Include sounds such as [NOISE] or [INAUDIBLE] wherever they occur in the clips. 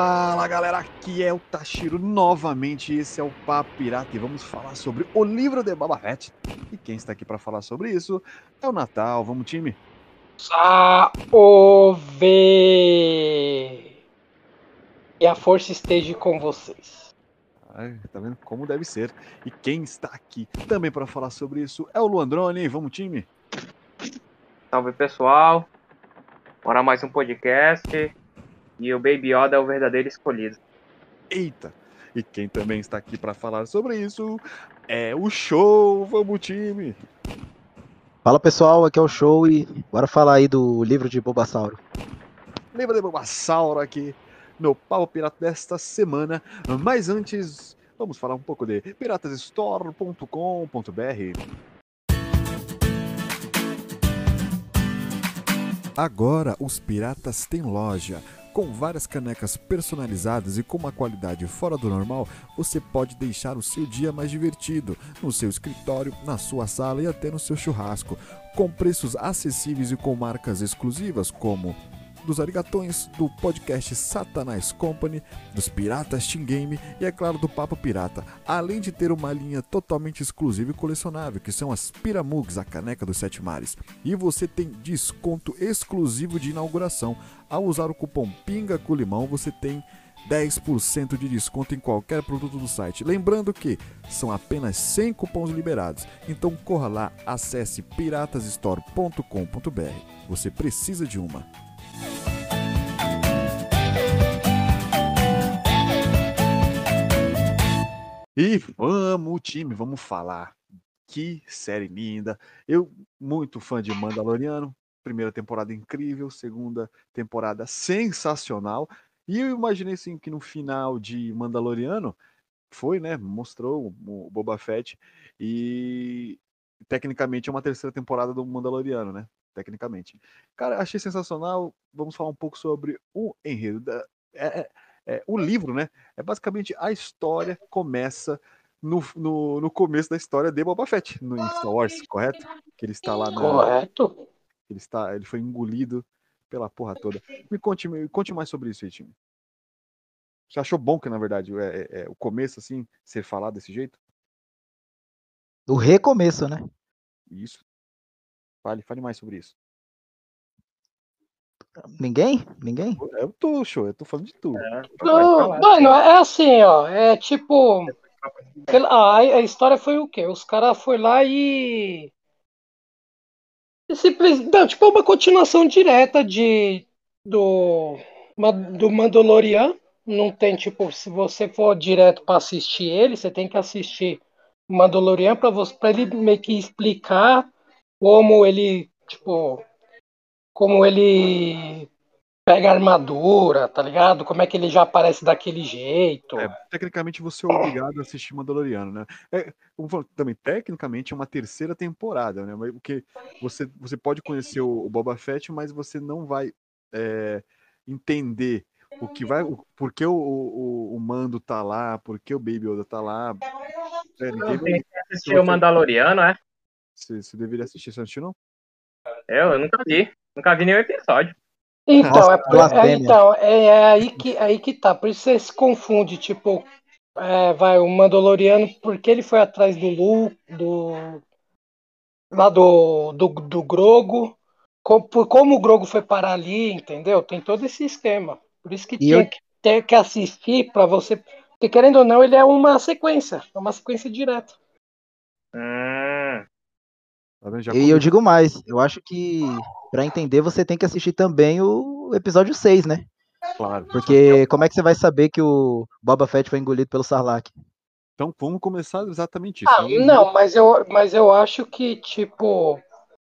Fala galera, aqui é o Tashiro novamente. Esse é o Papo Pirata e vamos falar sobre o livro de Boba Fett. E quem está aqui para falar sobre isso é o Natal. Vamos, time? Salve! E a força esteja com vocês. Ai, tá vendo como deve ser? E quem está aqui também para falar sobre isso é o Luandrone. Vamos, time? Salve pessoal! Bora mais um podcast. E o Baby Yoda é o verdadeiro escolhido. Eita! E quem também está aqui para falar sobre isso é o Show. Vamos, time! Fala pessoal, aqui é o Show e bora falar aí do livro de Bobassauro. Livro de Bobassauro aqui no Pau Pirata desta semana. Mas antes, vamos falar um pouco de piratasstore.com.br. Agora os piratas têm loja. Com várias canecas personalizadas e com uma qualidade fora do normal, você pode deixar o seu dia mais divertido, no seu escritório, na sua sala e até no seu churrasco, com preços acessíveis e com marcas exclusivas como dos arigatões, do podcast Satanás Company, dos Piratas Team Game e, é claro, do Papo Pirata, além de ter uma linha totalmente exclusiva e colecionável, que são as Piramugs, a caneca dos Sete Mares. E você tem desconto exclusivo de inauguração. Ao usar o cupom PINGA com limão, você tem 10% de desconto em qualquer produto do site. Lembrando que são apenas 100 cupons liberados. Então corra lá, acesse piratasstore.com.br. Você precisa de uma. E vamos, time, vamos falar. Que série linda. Eu, muito fã de Mandaloriano. Primeira temporada incrível, segunda temporada sensacional. E eu imaginei assim que no final de Mandaloriano foi, né? Mostrou o Boba Fett e tecnicamente é uma terceira temporada do Mandaloriano, né? Tecnicamente. Cara, achei sensacional. Vamos falar um pouco sobre o enredo. Da, é, é, é, o livro, né? É basicamente a história começa no, no, no, começo da história de Boba Fett no Star Wars, correto? Que ele está lá na. Correto. Ele está, ele foi engolido pela porra toda. Me conte, me conte mais sobre isso aí, time. Você achou bom que, na verdade, é, é, é, o começo, assim, ser falado desse jeito? O recomeço, né? Isso. Fale, fale mais sobre isso. Ninguém? Ninguém? Eu tô, show, eu tô falando de tudo. É, mano, é assim, ó. É tipo. A, a história foi o quê? Os caras foram lá e. Simples, não, tipo uma continuação direta de do do Mandalorian. Não tem tipo, se você for direto para assistir ele, você tem que assistir o Mandalorian para você para ele meio que explicar como ele tipo como ele pega a armadura, tá ligado? Como é que ele já aparece daquele jeito. É, tecnicamente você é obrigado a assistir Mandaloriano, né? É, como falando, também, tecnicamente é uma terceira temporada, né? Porque você, você pode conhecer o, o Boba Fett, mas você não vai é, entender o que vai. O, por que o, o, o, Mando tá lá, por que o Baby Yoda tá lá. É, que assistir o Mandaloriano, é? Você, você deveria assistir, você assistiu, não? Eu, eu nunca vi. Nunca vi nenhum episódio. Então, Nossa, é, é, então é, é, aí que, aí que tá. Por isso você se confunde, tipo, é, vai, o Mandaloriano, porque ele foi atrás do Lu, do. lá do, do, do Grogo, como, como o Grogo foi parar ali, entendeu? Tem todo esse esquema. Por isso que e tinha eu... que ter que assistir para você. Porque querendo ou não, ele é uma sequência, é uma sequência direta. Hum. Tá e eu digo mais, eu acho que para entender você tem que assistir também o episódio 6, né? Claro. Porque como é que você vai saber que o Boba Fett foi engolido pelo Sarlacc? Então vamos começar exatamente isso. Ah, não, mas eu, mas eu acho que, tipo,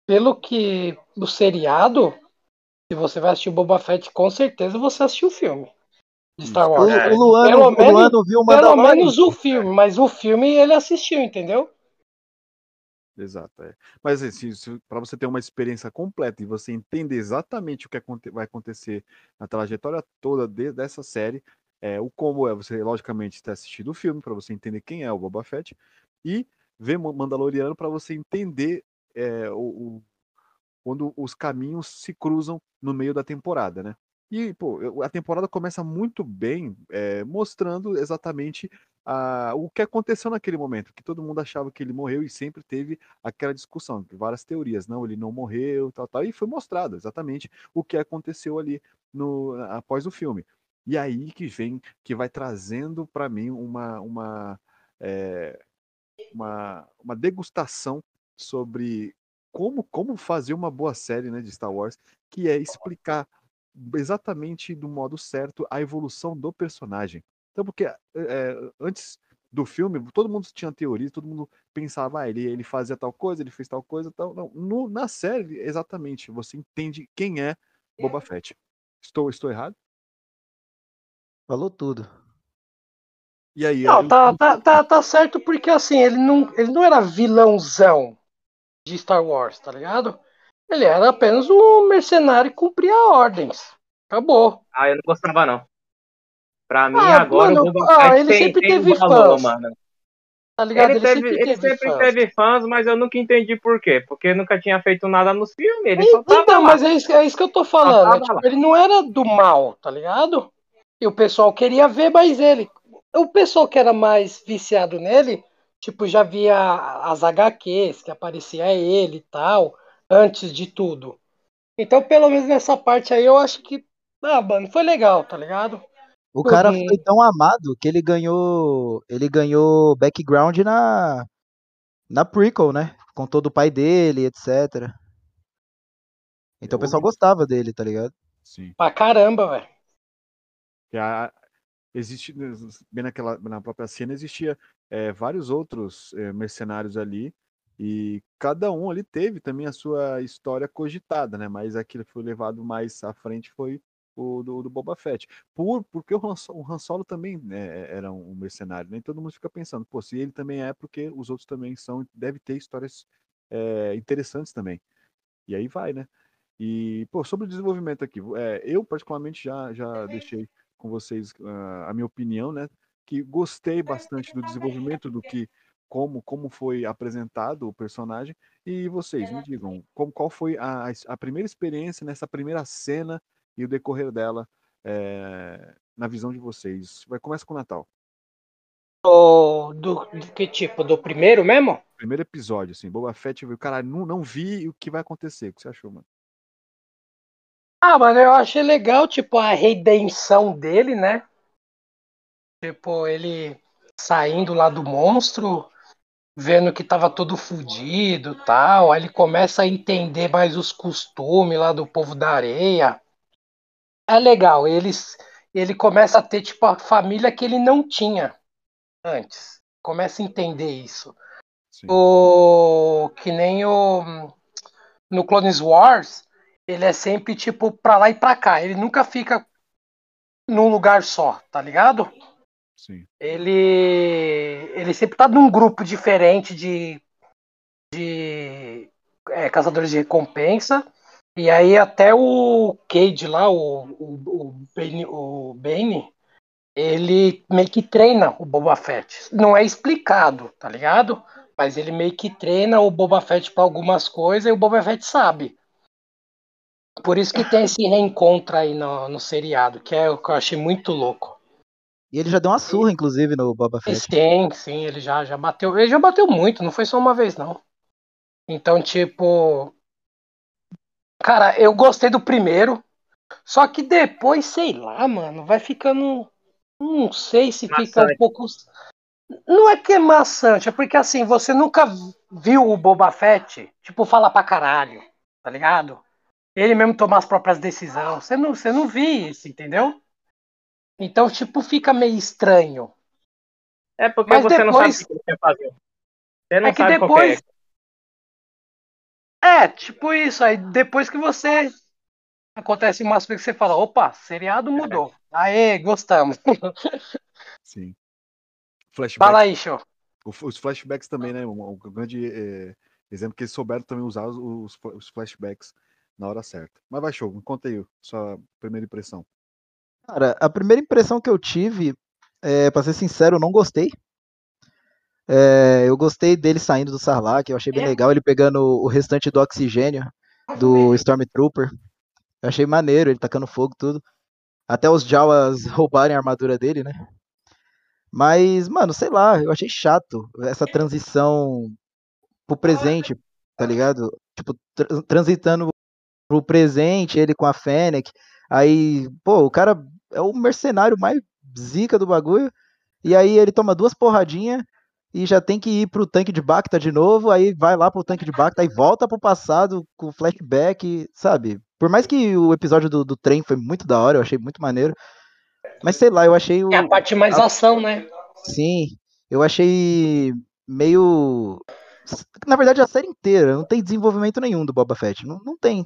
pelo que o seriado, se você vai assistir o Boba Fett, com certeza você assistiu o filme. De Star Wars. O, o, Luano, pelo o menos, Luano viu Pelo menos o filme, mas o filme ele assistiu, entendeu? Exato. É. Mas assim, para você ter uma experiência completa e você entender exatamente o que vai acontecer na trajetória toda de, dessa série, é, o como é você, logicamente, ter assistido o filme para você entender quem é o Boba Fett e ver Mandaloriano para você entender é, o, o, quando os caminhos se cruzam no meio da temporada, né? E, pô, a temporada começa muito bem, é, mostrando exatamente a, o que aconteceu naquele momento, que todo mundo achava que ele morreu e sempre teve aquela discussão, várias teorias, não, ele não morreu, tal, tal, e foi mostrado exatamente o que aconteceu ali no, após o filme. E aí que vem, que vai trazendo para mim uma, uma, é, uma, uma degustação sobre como, como fazer uma boa série né, de Star Wars, que é explicar exatamente do modo certo a evolução do personagem. Então, porque é, antes do filme, todo mundo tinha teoria, todo mundo pensava, ah, ele, ele fazia tal coisa, ele fez tal coisa, tal. Não, no, na série, exatamente, você entende quem é Boba Fett. Estou, estou errado? Falou tudo. E aí? Não, tá, tá, tá, tá certo porque assim, ele não, ele não era vilãozão de Star Wars, tá ligado? Ele era apenas um mercenário que cumpria ordens. Acabou. Ah, eu não gostava não. Pra mim, ah, agora mano, o Boba ah, ele tem, sempre teve valor, fãs. mano. Tá ligado? Ele, ele teve, sempre, ele teve, sempre fãs. teve, fãs. mas eu nunca entendi por quê. Porque nunca tinha feito nada nos filmes. Ele então, então mas é isso, é isso, que eu tô falando. Né? Tipo, ele não era do mal, tá ligado? E o pessoal queria ver mais ele. O pessoal que era mais viciado nele, tipo, já via as HQs que aparecia ele e tal, antes de tudo. Então, pelo menos nessa parte aí, eu acho que. Ah, mano, foi legal, tá ligado? O cara foi tão amado que ele ganhou. Ele ganhou background na. Na prequel, né? Com todo o pai dele, etc. Então o pessoal gostava dele, tá ligado? Sim. Pra caramba, velho. Existe, bem naquela, na própria cena, existia é, vários outros é, mercenários ali, e cada um ali teve também a sua história cogitada, né? Mas aquilo que foi levado mais à frente foi o do, do Boba Fett. Por, porque o Han, o Han Solo também né, era um mercenário, né? todo mundo fica pensando, pô, se ele também é, porque os outros também são, deve ter histórias é, interessantes também. E aí vai, né? E, pô, sobre o desenvolvimento aqui, é, eu particularmente já, já deixei com vocês uh, a minha opinião, né? Que gostei bastante do desenvolvimento do que como como foi apresentado o personagem e vocês me digam como, qual foi a, a primeira experiência nessa primeira cena e o decorrer dela é, na visão de vocês. Vai começa com o Natal. Do, do, do, que tipo? Do primeiro mesmo? Primeiro episódio, assim. Boba Fett viu, cara, não, não vi o que vai acontecer. O que você achou, mano? Ah, mano, eu achei legal, tipo, a redenção dele, né? Tipo, ele saindo lá do monstro, vendo que tava todo fudido tal. Aí ele começa a entender mais os costumes lá do povo da areia é legal. Eles, ele começa a ter tipo a família que ele não tinha antes. Começa a entender isso. O que nem o no Clones Wars, ele é sempre tipo pra lá e pra cá. Ele nunca fica num lugar só, tá ligado? Sim. Ele ele sempre tá num grupo diferente de de é, caçadores de recompensa e aí até o Cade lá, o, o, o, Bane, ele meio que treina o Boba Fett. Não é explicado, tá ligado? Mas ele meio que treina o Boba Fett para algumas coisas e o Boba Fett sabe. Por isso que tem esse reencontro aí no, no seriado, que é o que eu achei muito louco. E ele já deu uma surra, inclusive, no Boba Fett. Sim, sim, ele já, já bateu. Ele já bateu muito, não foi só uma vez, não. Então, tipo, Cara, eu gostei do primeiro. Só que depois, sei lá, mano, vai ficando. Não sei se maçante. fica um pouco. Não é que é maçante, é porque assim, você nunca viu o Boba Fett, tipo, falar pra caralho, tá ligado? Ele mesmo tomar as próprias decisões. Você não, você não viu isso, entendeu? Então, tipo, fica meio estranho. É porque Mas você depois... não sabe o que você quer fazer. Você não é que sabe depois, é. É, tipo isso. Aí depois que você. Acontece umas coisas que você fala: opa, seriado mudou. Aê, gostamos. [LAUGHS] Sim. Flashback. Fala aí, show. Os flashbacks também, né? Um, grande é, exemplo que eles souberam também usar os, os, flashbacks na hora certa. Mas vai, show, me conta aí sua primeira impressão. Cara, a primeira impressão que eu tive, é, pra ser sincero, eu não gostei. É, eu gostei dele saindo do Sarlacc, eu achei bem é. legal ele pegando o restante do oxigênio do Stormtrooper. Eu achei maneiro, ele tacando fogo tudo. Até os Jawas [LAUGHS] roubarem a armadura dele, né? Mas, mano, sei lá, eu achei chato essa transição pro presente, tá ligado? Tipo, tra transitando pro presente, ele com a Fennec. Aí, pô, o cara é o mercenário mais zica do bagulho. E aí ele toma duas porradinhas e já tem que ir pro tanque de Bacta de novo, aí vai lá pro tanque de Bacta e volta pro passado com flashback, sabe? Por mais que o episódio do, do trem foi muito da hora, eu achei muito maneiro. Mas sei lá, eu achei o. É a parte mais a... ação, né? Sim, eu achei meio. Na verdade, a série inteira não tem desenvolvimento nenhum do Boba Fett. Não, não tem.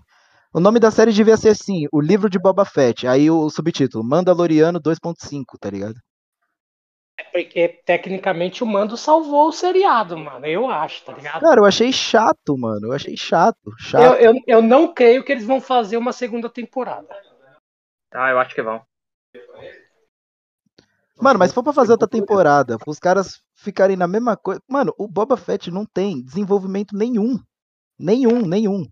O nome da série devia ser assim: O Livro de Boba Fett. Aí o subtítulo: Mandaloriano 2.5, tá ligado? Porque tecnicamente o Mando salvou o seriado, mano. Eu acho, tá ligado? Cara, eu achei chato, mano. Eu achei chato. chato. Eu, eu, eu não creio que eles vão fazer uma segunda temporada. Ah, eu acho que vão. Mano, mas se for pra fazer outra temporada, os caras ficarem na mesma coisa. Mano, o Boba Fett não tem desenvolvimento nenhum. Nenhum, nenhum.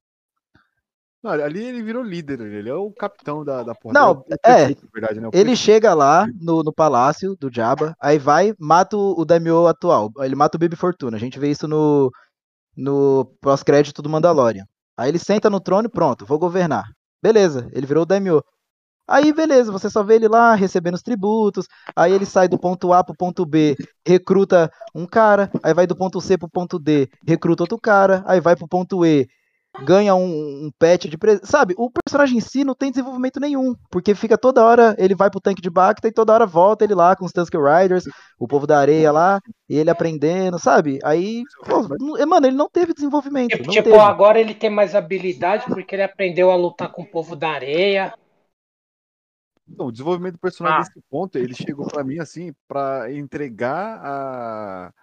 Não, ali ele virou líder, ele é o capitão da, da porra. Não, é. é verdade, né? Ele chega lá no, no palácio do Jabba, aí vai, mata o, o Daimyo atual. Ele mata o Bibi Fortuna. A gente vê isso no, no pós-crédito do Mandalorian. Aí ele senta no trono e pronto, vou governar. Beleza, ele virou o Daimyo. Aí, beleza, você só vê ele lá recebendo os tributos. Aí ele sai do ponto A pro ponto B, recruta um cara. Aí vai do ponto C pro ponto D, recruta outro cara. Aí vai pro ponto E, ganha um, um pet de presente. Sabe, o personagem em si não tem desenvolvimento nenhum. Porque fica toda hora, ele vai pro tanque de Bacta e toda hora volta ele lá com os Tusker Riders, o povo da areia lá, e ele aprendendo, sabe? Aí, pô, mano, ele não teve desenvolvimento. Tipo, não tipo teve. agora ele tem mais habilidade porque ele aprendeu a lutar com o povo da areia. Então, o desenvolvimento do personagem ah. nesse ponto, ele chegou para mim assim, para entregar a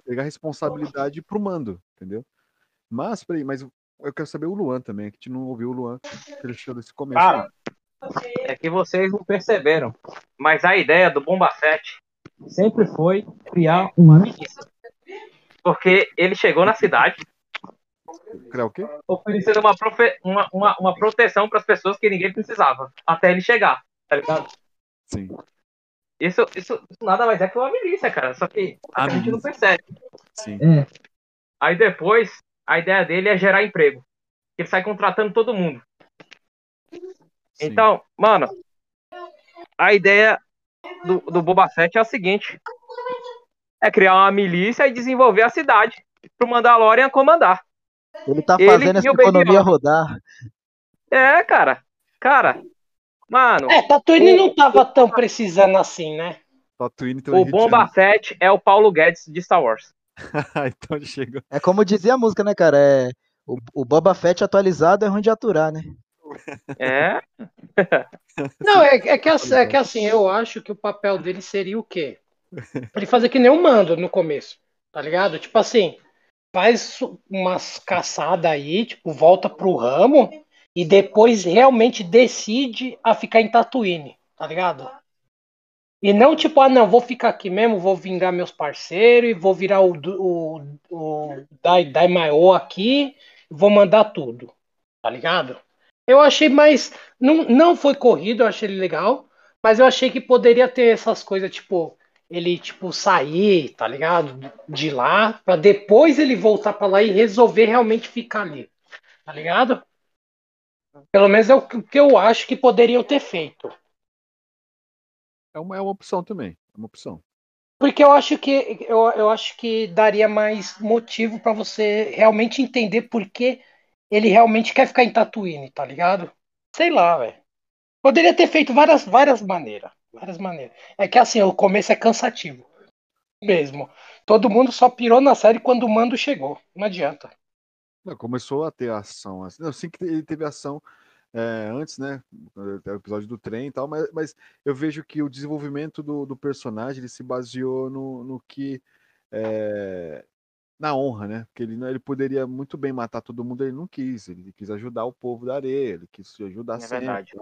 entregar a responsabilidade pro mando, entendeu? Mas, peraí, mas eu quero saber o Luan também, que a gente não ouviu o Luan, que ele chegou desse começo. Cara, é que vocês não perceberam, mas a ideia do Bomba Fett sempre foi criar uma milícia. Porque ele chegou na cidade, Criar o quê? Oferecendo uma, profe... uma, uma, uma proteção para as pessoas que ninguém precisava, até ele chegar, tá ligado? Sim. Isso, isso, isso nada mais é que uma milícia, cara. Só que a, a gente não percebe. Sim. É. Aí depois, a ideia dele é gerar emprego. Ele sai contratando todo mundo. Sim. Então, mano, a ideia do, do Boba Fett é o seguinte: é criar uma milícia e desenvolver a cidade pro Mandalorian comandar. Ele tá fazendo essa economia rodar. É, cara. Cara, mano. É, Tatooine o... não tava tão precisando assim, né? Tatooine o Bomba Fett é o Paulo Guedes de Star Wars. [LAUGHS] então chega. É como dizia a música, né, cara? É, o, o Boba Fett atualizado é ruim de aturar, né? É? [LAUGHS] não, é, é, que, é que assim, eu acho que o papel dele seria o quê? Ele fazer que nem o mando no começo, tá ligado? Tipo assim, faz umas caçadas aí, tipo, volta pro ramo e depois realmente decide a ficar em Tatooine, tá ligado? E não tipo, ah não, vou ficar aqui mesmo, vou vingar meus parceiros e vou virar o, o, o Dai, Dai Maiô aqui, vou mandar tudo, tá ligado? Eu achei mais. Não, não foi corrido, eu achei ele legal, mas eu achei que poderia ter essas coisas, tipo, ele tipo sair, tá ligado? De lá para depois ele voltar para lá e resolver realmente ficar ali. Tá ligado? Pelo menos é o que eu acho que poderiam ter feito. É uma, é uma opção também, é uma opção. Porque eu acho que eu, eu acho que daria mais motivo para você realmente entender por que ele realmente quer ficar em Tatooine, tá ligado? Sei lá, velho. Poderia ter feito várias várias maneiras várias maneiras. É que assim, o começo é cansativo. Mesmo. Todo mundo só pirou na série quando o mando chegou. Não adianta. Não, começou a ter ação. Assim, não, sim que ele teve ação é, antes, né? O episódio do trem e tal, mas, mas eu vejo que o desenvolvimento do, do personagem ele se baseou no, no que. É, na honra, né? Porque ele, ele poderia muito bem matar todo mundo, ele não quis. Ele quis ajudar o povo da areia, ele quis ajudar é sempre. Verdade.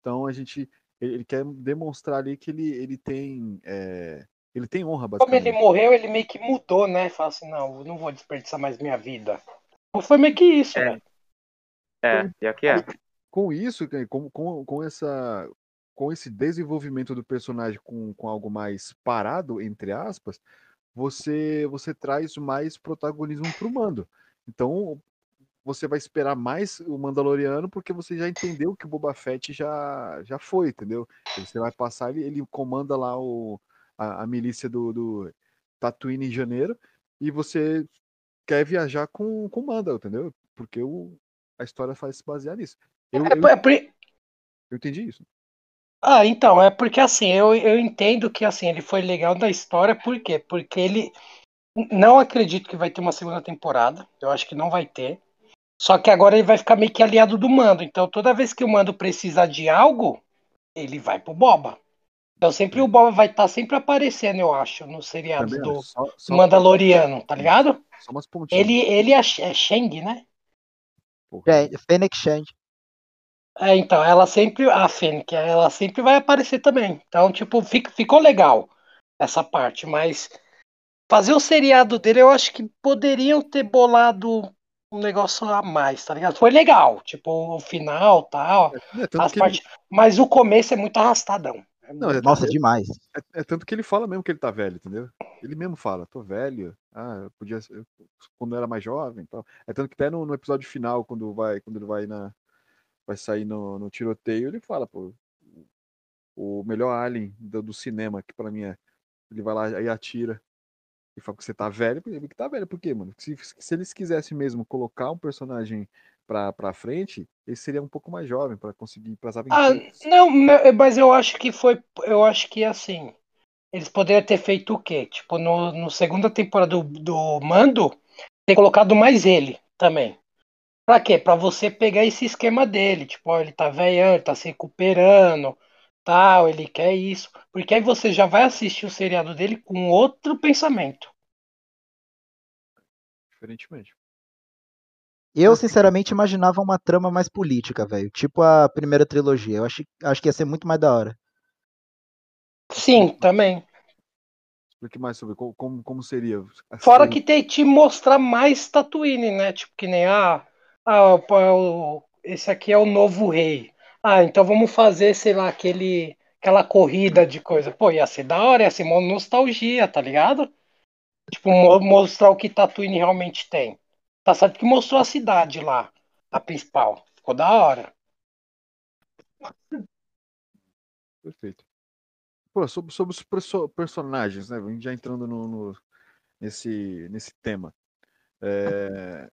Então a gente ele quer demonstrar ali que ele, ele tem. É, ele tem honra, basicamente. Como ele morreu, ele meio que mudou, né? Fala assim, não, eu não vou desperdiçar mais minha vida. Foi meio que isso, é. né? É, e aqui é. Com isso, com, com, com essa. com esse desenvolvimento do personagem com, com algo mais parado, entre aspas, você você traz mais protagonismo para o mando. Então, você vai esperar mais o Mandaloriano porque você já entendeu que o Boba Fett já, já foi, entendeu? Você vai passar, ele, ele comanda lá o, a, a milícia do, do Tatooine em janeiro e você quer viajar com, com o Mandal, entendeu? Porque o, a história faz se basear nisso. Eu, é, eu, é, eu entendi isso. Ah, então, é porque assim, eu, eu entendo que assim, ele foi legal da história, por quê? Porque ele. Não acredito que vai ter uma segunda temporada. Eu acho que não vai ter. Só que agora ele vai ficar meio que aliado do Mando. Então toda vez que o Mando precisar de algo, ele vai pro Boba. Então sempre o Boba vai estar tá sempre aparecendo, eu acho, no seriado do só, só Mandaloriano, tá ligado? Só umas Ele, ele é, é Shang, né? É, Fennec Shang. É, então, ela sempre, a Fennec, ela sempre vai aparecer também. Então, tipo, fico, ficou legal essa parte, mas fazer o seriado dele, eu acho que poderiam ter bolado um negócio a mais, tá ligado? Foi legal, tipo, o final tal, é, é as partes, ele... mas o começo é muito arrastadão. É Não, é, Nossa, demais. É, é, tanto que ele fala mesmo que ele tá velho, entendeu? Ele mesmo fala, tô velho, ah, eu podia ser, quando eu era mais jovem, então. É tanto que até no, no, episódio final, quando vai, quando ele vai na, vai sair no, no tiroteio, ele fala, pô, o melhor alien do, do cinema, que para mim é, ele vai lá e atira e fala que você tá velho, porque tá velho, por quê, mano? Se, se eles quisessem mesmo colocar um personagem pra, pra frente, ele seria um pouco mais jovem para conseguir ir pras ah, aventuras. Ah, não, mas eu acho que foi. Eu acho que assim. Eles poderiam ter feito o quê? Tipo, no, no segunda temporada do, do Mando, ter colocado mais ele também. Pra quê? Pra você pegar esse esquema dele. Tipo, ó, ele tá velhão, ele tá se recuperando tal, ele quer isso. Porque aí você já vai assistir o seriado dele com outro pensamento. Diferentemente. Eu, sinceramente, imaginava uma trama mais política, velho. Tipo a primeira trilogia. Eu acho, acho que ia ser muito mais da hora. Sim, também. Explique mais sobre como, como seria. Fora que tem te mostrar mais Tatooine, né? Tipo, que nem ah, ah, esse aqui é o novo rei. Ah, então vamos fazer, sei lá, aquele, aquela corrida de coisa. Pô, ia ser da hora, ia ser uma nostalgia, tá ligado? Tipo, mostrar o que Tatooine realmente tem. Tá certo que mostrou a cidade lá, a principal. Ficou da hora. Perfeito. Pô, sobre, sobre os perso personagens, né? Já entrando no, no, nesse, nesse tema. É,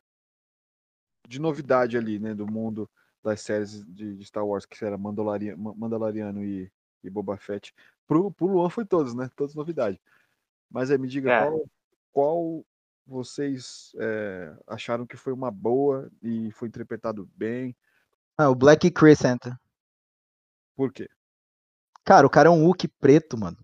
de novidade ali, né? Do mundo das séries de, de Star Wars, que era Mandaloriano, Mandaloriano e, e Boba Fett. Pro, pro Luan foi todos, né? Todas novidade. Mas aí me diga é. qual, qual vocês é, acharam que foi uma boa e foi interpretado bem? Ah, o Black Crescent. Por quê? Cara, o cara é um Wookie preto, mano.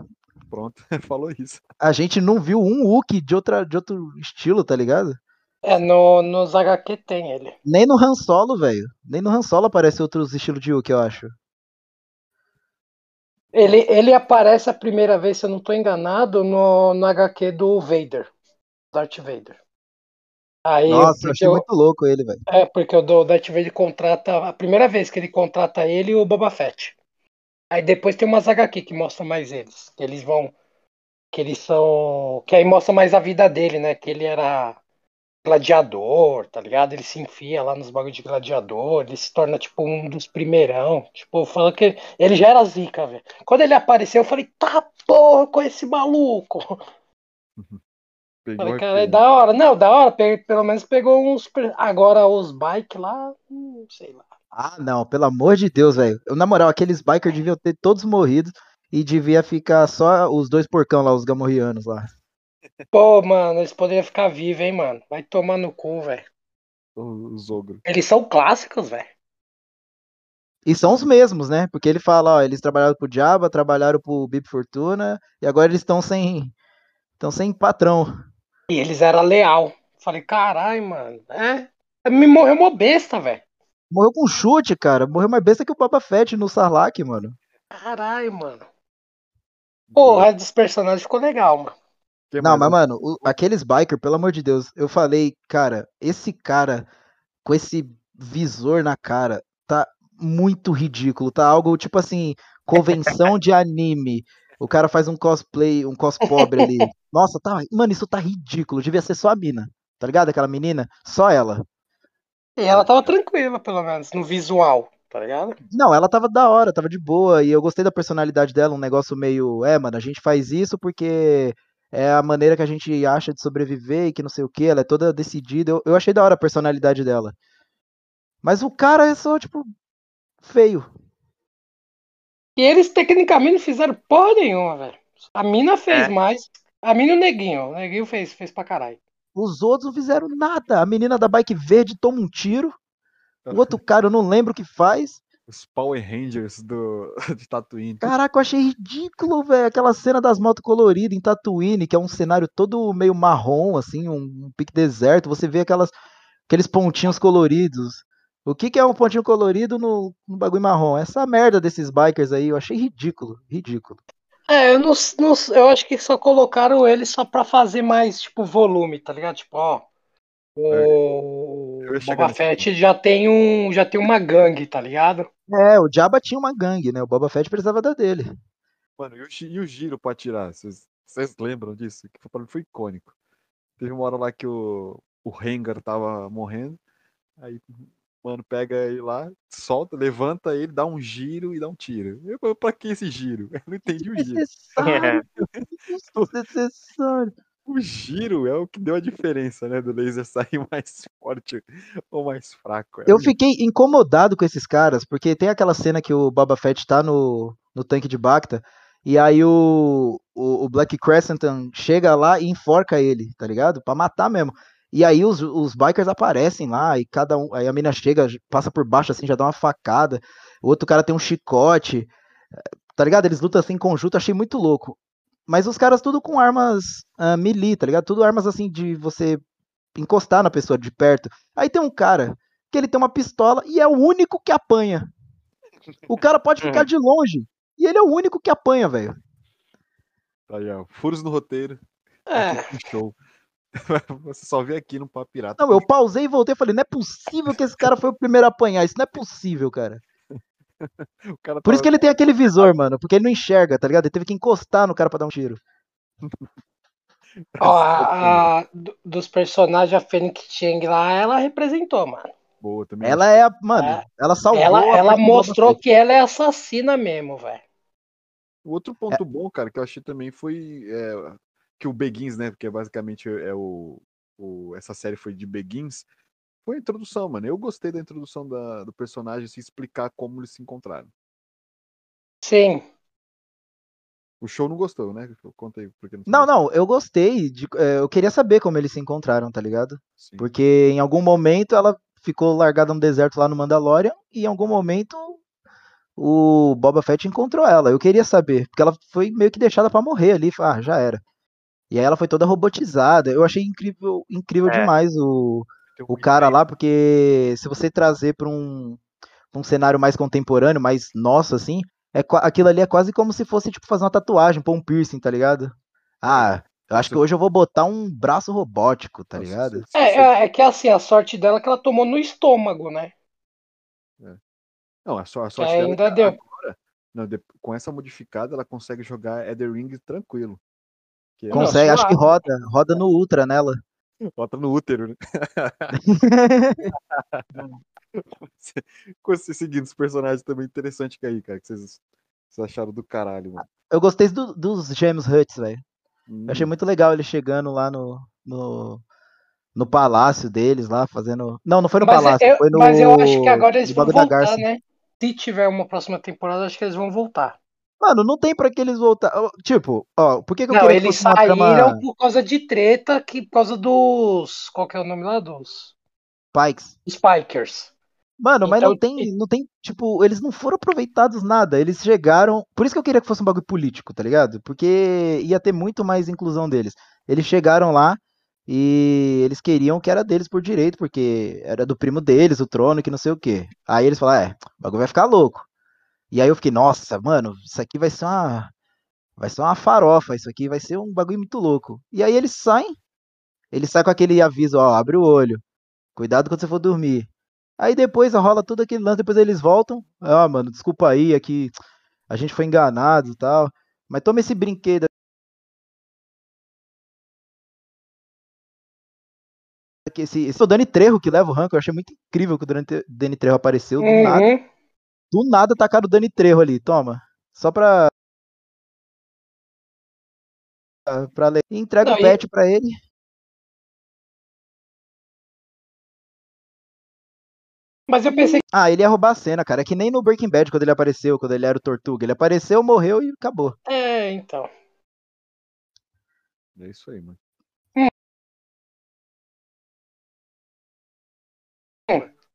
Pronto, [LAUGHS] falou isso. A gente não viu um Wookie de, outra, de outro estilo, tá ligado? É, no, nos HQ tem ele. Nem no Han Solo, velho. Nem no Han Solo aparece outros estilos de Hulk, eu acho. Ele, ele aparece a primeira vez, se eu não estou enganado, no, no HQ do Vader. Darth Vader. Aí, Nossa, eu achei eu, muito louco ele, velho. É, porque o Darth Vader contrata. A primeira vez que ele contrata ele e o Boba Fett. Aí depois tem umas HQ que mostram mais eles. Que eles vão. Que eles são. Que aí mostra mais a vida dele, né? Que ele era gladiador, tá ligado? Ele se enfia lá nos bagulhos de gladiador, ele se torna, tipo, um dos primeirão. Tipo, falando que ele já era zica, velho. Quando ele apareceu, eu falei, tá porra com esse maluco. falei, cara, é da hora. Não, da hora, pelo menos pegou uns. Agora os bikes lá, hum, sei lá. Ah, não, pelo amor de Deus, velho. Na moral, aqueles bikers deviam ter todos morrido e devia ficar só os dois porcão lá, os gamorrianos lá. Pô, mano, eles poderiam ficar vivos, hein, mano. Vai tomar no cu, velho. Os ogros. Eles são clássicos, velho. E são os mesmos, né? Porque ele fala, ó, eles trabalharam pro Diaba, trabalharam pro Bip Fortuna, e agora eles estão sem. estão sem patrão. E eles eram leal. Falei, caralho, mano. É. Me morreu uma besta, velho. Morreu com chute, cara. Morreu mais besta que o Papa Fett no Sarlacc, mano. Caralho, mano. Porra, dos personagens ficou legal, mano. Que não, mas, mano, o, aqueles biker, pelo amor de Deus, eu falei, cara, esse cara com esse visor na cara tá muito ridículo. Tá algo tipo assim, convenção de anime. O cara faz um cosplay, um cos pobre ali. [LAUGHS] Nossa, tá, mano, isso tá ridículo. Devia ser só a mina. Tá ligado? Aquela menina, só ela. E ela tava tranquila, pelo menos, no visual, tá ligado? Não, ela tava da hora, tava de boa. E eu gostei da personalidade dela, um negócio meio. É, mano, a gente faz isso porque é a maneira que a gente acha de sobreviver e que não sei o que. Ela é toda decidida. Eu, eu achei da hora a personalidade dela. Mas o cara é só, tipo, feio. E eles tecnicamente não fizeram porra nenhuma, velho. A mina fez é. mais. A mina e o neguinho. O neguinho fez, fez pra caralho. Os outros não fizeram nada. A menina da bike verde toma um tiro. O [LAUGHS] outro cara, eu não lembro o que faz. Os Power Rangers do, [LAUGHS] de Tatooine. Caraca, eu achei ridículo, velho. Aquela cena das motos coloridas em Tatooine, que é um cenário todo meio marrom, assim, um, um pique deserto. Você vê aquelas, aqueles pontinhos coloridos. O que, que é um pontinho colorido no, no bagulho marrom? Essa merda desses bikers aí, eu achei ridículo, ridículo. É, eu não, não, eu acho que só colocaram ele só pra fazer mais, tipo, volume, tá ligado? Tipo, ó. O é, Boba Fett já tem um, já tem uma gangue, tá ligado? É, o Jabba tinha uma gangue, né? O Boba Fett precisava da dele. Mano, e o, e o giro pra atirar? Vocês lembram disso? Que foi, foi icônico. Teve uma hora lá que o, o Rengar tava morrendo, aí Mano, pega ele lá, solta, levanta ele, dá um giro e dá um tiro. Eu, pra que esse giro? [LAUGHS] Eu não entendi o giro. Desnecessário. [LAUGHS] O giro é o que deu a diferença, né? Do laser [LAUGHS] sair mais forte ou mais fraco. É eu fiquei incomodado com esses caras, porque tem aquela cena que o Boba Fett tá no, no tanque de Bacta, e aí o, o, o Black Crescenton chega lá e enforca ele, tá ligado? Pra matar mesmo. E aí os, os bikers aparecem lá e cada um. Aí a mina chega, passa por baixo assim, já dá uma facada. O outro cara tem um chicote. Tá ligado? Eles lutam assim em conjunto, achei muito louco. Mas os caras tudo com armas uh, melee, tá ligado? Tudo armas assim de você encostar na pessoa de perto. Aí tem um cara que ele tem uma pistola e é o único que apanha. O cara pode ficar [LAUGHS] de longe e ele é o único que apanha, velho. Tá aí, ó. Furos no roteiro. É. Show. [LAUGHS] Você só vê aqui no Papo Pirata. Não, eu pausei e voltei e falei, não é possível que esse cara foi o primeiro a apanhar. Isso não é possível, cara. [LAUGHS] cara Por isso que ele tem aquele visor, mano. Porque ele não enxerga, tá ligado? Ele teve que encostar no cara pra dar um tiro. [LAUGHS] Ó, [LAUGHS] a, a, dos personagens, a Fênix Cheng lá, ela representou, mano. Boa, também. Ela é, a, mano, é, ela salvou. Ela, ela mostrou que ela é assassina mesmo, velho. Outro ponto é. bom, cara, que eu achei também foi é, que o Begins, né? Porque basicamente é o, o, essa série foi de Begins, foi a introdução, mano. Eu gostei da introdução da, do personagem, se explicar como eles se encontraram. Sim. O show não gostou, né? Contei porque não. Não, não, eu gostei. De, é, eu queria saber como eles se encontraram, tá ligado? Sim. Porque em algum momento ela ficou largada no deserto lá no Mandalorian e em algum momento o Boba Fett encontrou ela. Eu queria saber, porque ela foi meio que deixada para morrer ali. Ah, já era. E aí ela foi toda robotizada. Eu achei incrível, incrível é. demais o, o cara lá, porque se você trazer para um, um cenário mais contemporâneo, mais nosso, assim, é, aquilo ali é quase como se fosse, tipo, fazer uma tatuagem, pôr um piercing, tá ligado? Ah, eu acho que hoje eu vou botar um braço robótico, tá ligado? É, é, é que assim, a sorte dela é que ela tomou no estômago, né? É. Não, a, sorte dela ainda é deu. agora, não, com essa modificada, ela consegue jogar Ether Ring tranquilo. É Consegue, acho que roda, roda no Ultra nela. Bota no útero, né? [LAUGHS] Seguindo os personagens também interessante que aí, cara, que vocês, vocês acharam do caralho, mano. Eu gostei do, dos James Huts, velho. Hum. achei muito legal ele chegando lá no, no, no palácio deles lá, fazendo. Não, não foi no mas palácio, eu, foi no. Mas eu acho que agora eles vão voltar, né? Se tiver uma próxima temporada, acho que eles vão voltar. Mano, não tem pra que eles voltar. Tipo, ó, por que, que eu não, eles saíram trama... por causa de treta, que, por causa dos. Qual que é o nome lá? Dos. Pikes. Spikers. Mano, mas não então, tem, não tem, tipo, eles não foram aproveitados nada. Eles chegaram. Por isso que eu queria que fosse um bagulho político, tá ligado? Porque ia ter muito mais inclusão deles. Eles chegaram lá e eles queriam que era deles por direito, porque era do primo deles, o trono, que não sei o quê. Aí eles falaram, é, o bagulho vai ficar louco. E aí eu fiquei, nossa, mano, isso aqui vai ser uma. Vai ser uma farofa, isso aqui vai ser um bagulho muito louco. E aí eles saem, eles saem com aquele aviso, ó, abre o olho. Cuidado quando você for dormir. Aí depois rola tudo aquele lance, depois eles voltam. Ah, mano, desculpa aí, aqui. a gente foi enganado e tal. Mas toma esse brinquedo esse, esse é o Dani Trejo que leva o rank, eu achei muito incrível que o Dani, Dani Trejo apareceu do uhum. nada. Do nada tacaram o Dani Trejo ali, toma. Só pra. pra ler. Entrega Não, o pet e... pra ele. Mas eu pensei. Ah, ele ia roubar a cena, cara. É que nem no Breaking Bad quando ele apareceu, quando ele era o Tortuga. Ele apareceu, morreu e acabou. É, então. É isso aí, mano.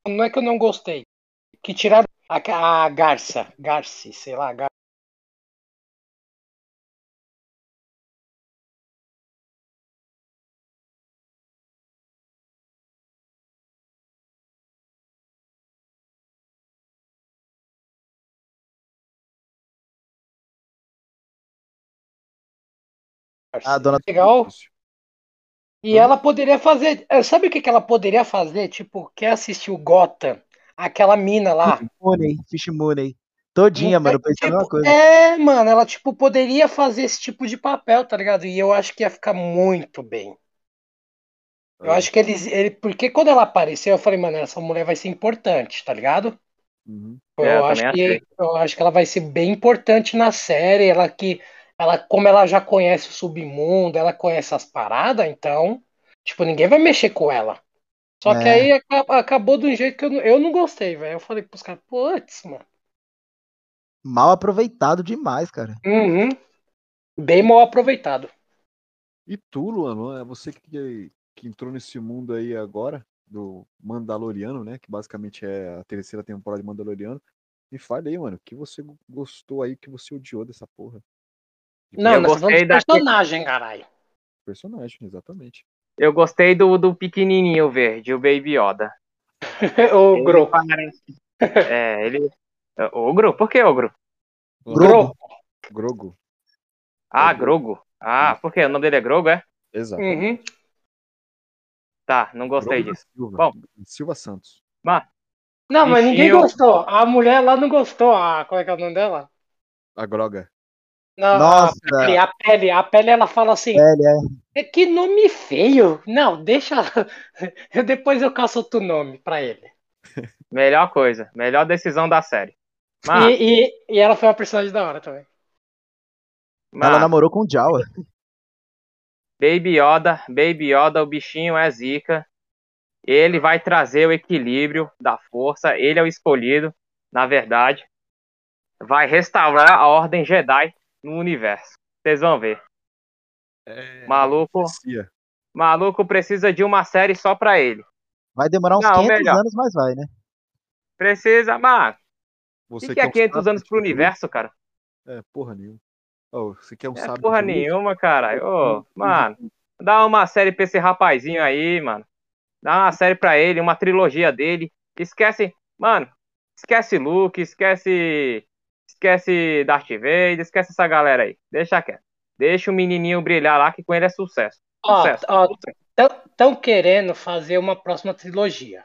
Não é que eu não gostei. Que tiraram a, a Garça. Garce, sei lá. Gar... Ah, dona Legal. E ela poderia fazer. Eh, sabe o que, que ela poderia fazer? Tipo, quer assistir o Gotham? Aquela mina lá. Fish Money, Fish Money. Todinha, mano, pensando tipo, coisa. É, mano, ela, tipo, poderia fazer esse tipo de papel, tá ligado? E eu acho que ia ficar muito bem. Eu é. acho que eles. Ele, porque quando ela apareceu, eu falei, mano, essa mulher vai ser importante, tá ligado? Uhum. Eu, é, eu acho que, eu acho que ela vai ser bem importante na série. Ela que ela, como ela já conhece o submundo, ela conhece as paradas, então, tipo, ninguém vai mexer com ela. Só é. que aí acabou de um jeito que eu, eu não gostei, velho. Eu falei pros caras, putz, mano. Mal aproveitado demais, cara. Uhum. Bem mal aproveitado. E tu, Luan, é você que, que entrou nesse mundo aí agora, do Mandaloriano, né? Que basicamente é a terceira temporada de Mandaloriano. Me fale aí, mano, o que você gostou aí, o que você odiou dessa porra? Não, eu nós gostei da personagem, caralho. Personagem, exatamente. Eu gostei do, do pequenininho verde, o Baby Yoda. [LAUGHS] o ele Gro. Parece... É, ele... Ogro? Por que Ogro? Grogo. Grogo. Ah, Grogo. Ah, por quê? O nome dele é Grogo, é? Exato. Uhum. Tá, não gostei Grogo disso. Silva. Bom, Silva Santos. Mas, não, mas ninguém gostou. A mulher lá não gostou. Ah, qual é que é o nome dela? A Groga. Não, Nossa. A pele, a pele, a pele, ela fala assim. Pele, é. é. Que nome feio. Não, deixa. [LAUGHS] Depois eu caço outro nome pra ele. [LAUGHS] Melhor coisa, melhor decisão da série. Mas... E, e, e, ela foi uma personagem da hora também. Mas... Ela namorou com o Jawa. Baby Yoda, Baby Yoda, o bichinho é zica. Ele vai trazer o equilíbrio da força. Ele é o escolhido, na verdade. Vai restaurar a Ordem Jedi no universo. Vocês vão ver. É, maluco. Maluco precisa de uma série só pra ele. Vai demorar uns Não, 500 melhor. anos, mas vai, né? Precisa, mas. Você que, que é 500 anos pro universo, cara? É, porra nenhuma. Oh, você quer um é porra nenhuma, caralho. Oh, mano, dá uma série pra esse rapazinho aí, mano. Dá uma série pra ele, uma trilogia dele. Esquece, mano, esquece Luke, esquece esquece Darth Vader, esquece essa galera aí. Deixa quieto. Deixa o menininho brilhar lá, que com ele é sucesso. sucesso. Ó, Estão querendo fazer uma próxima trilogia.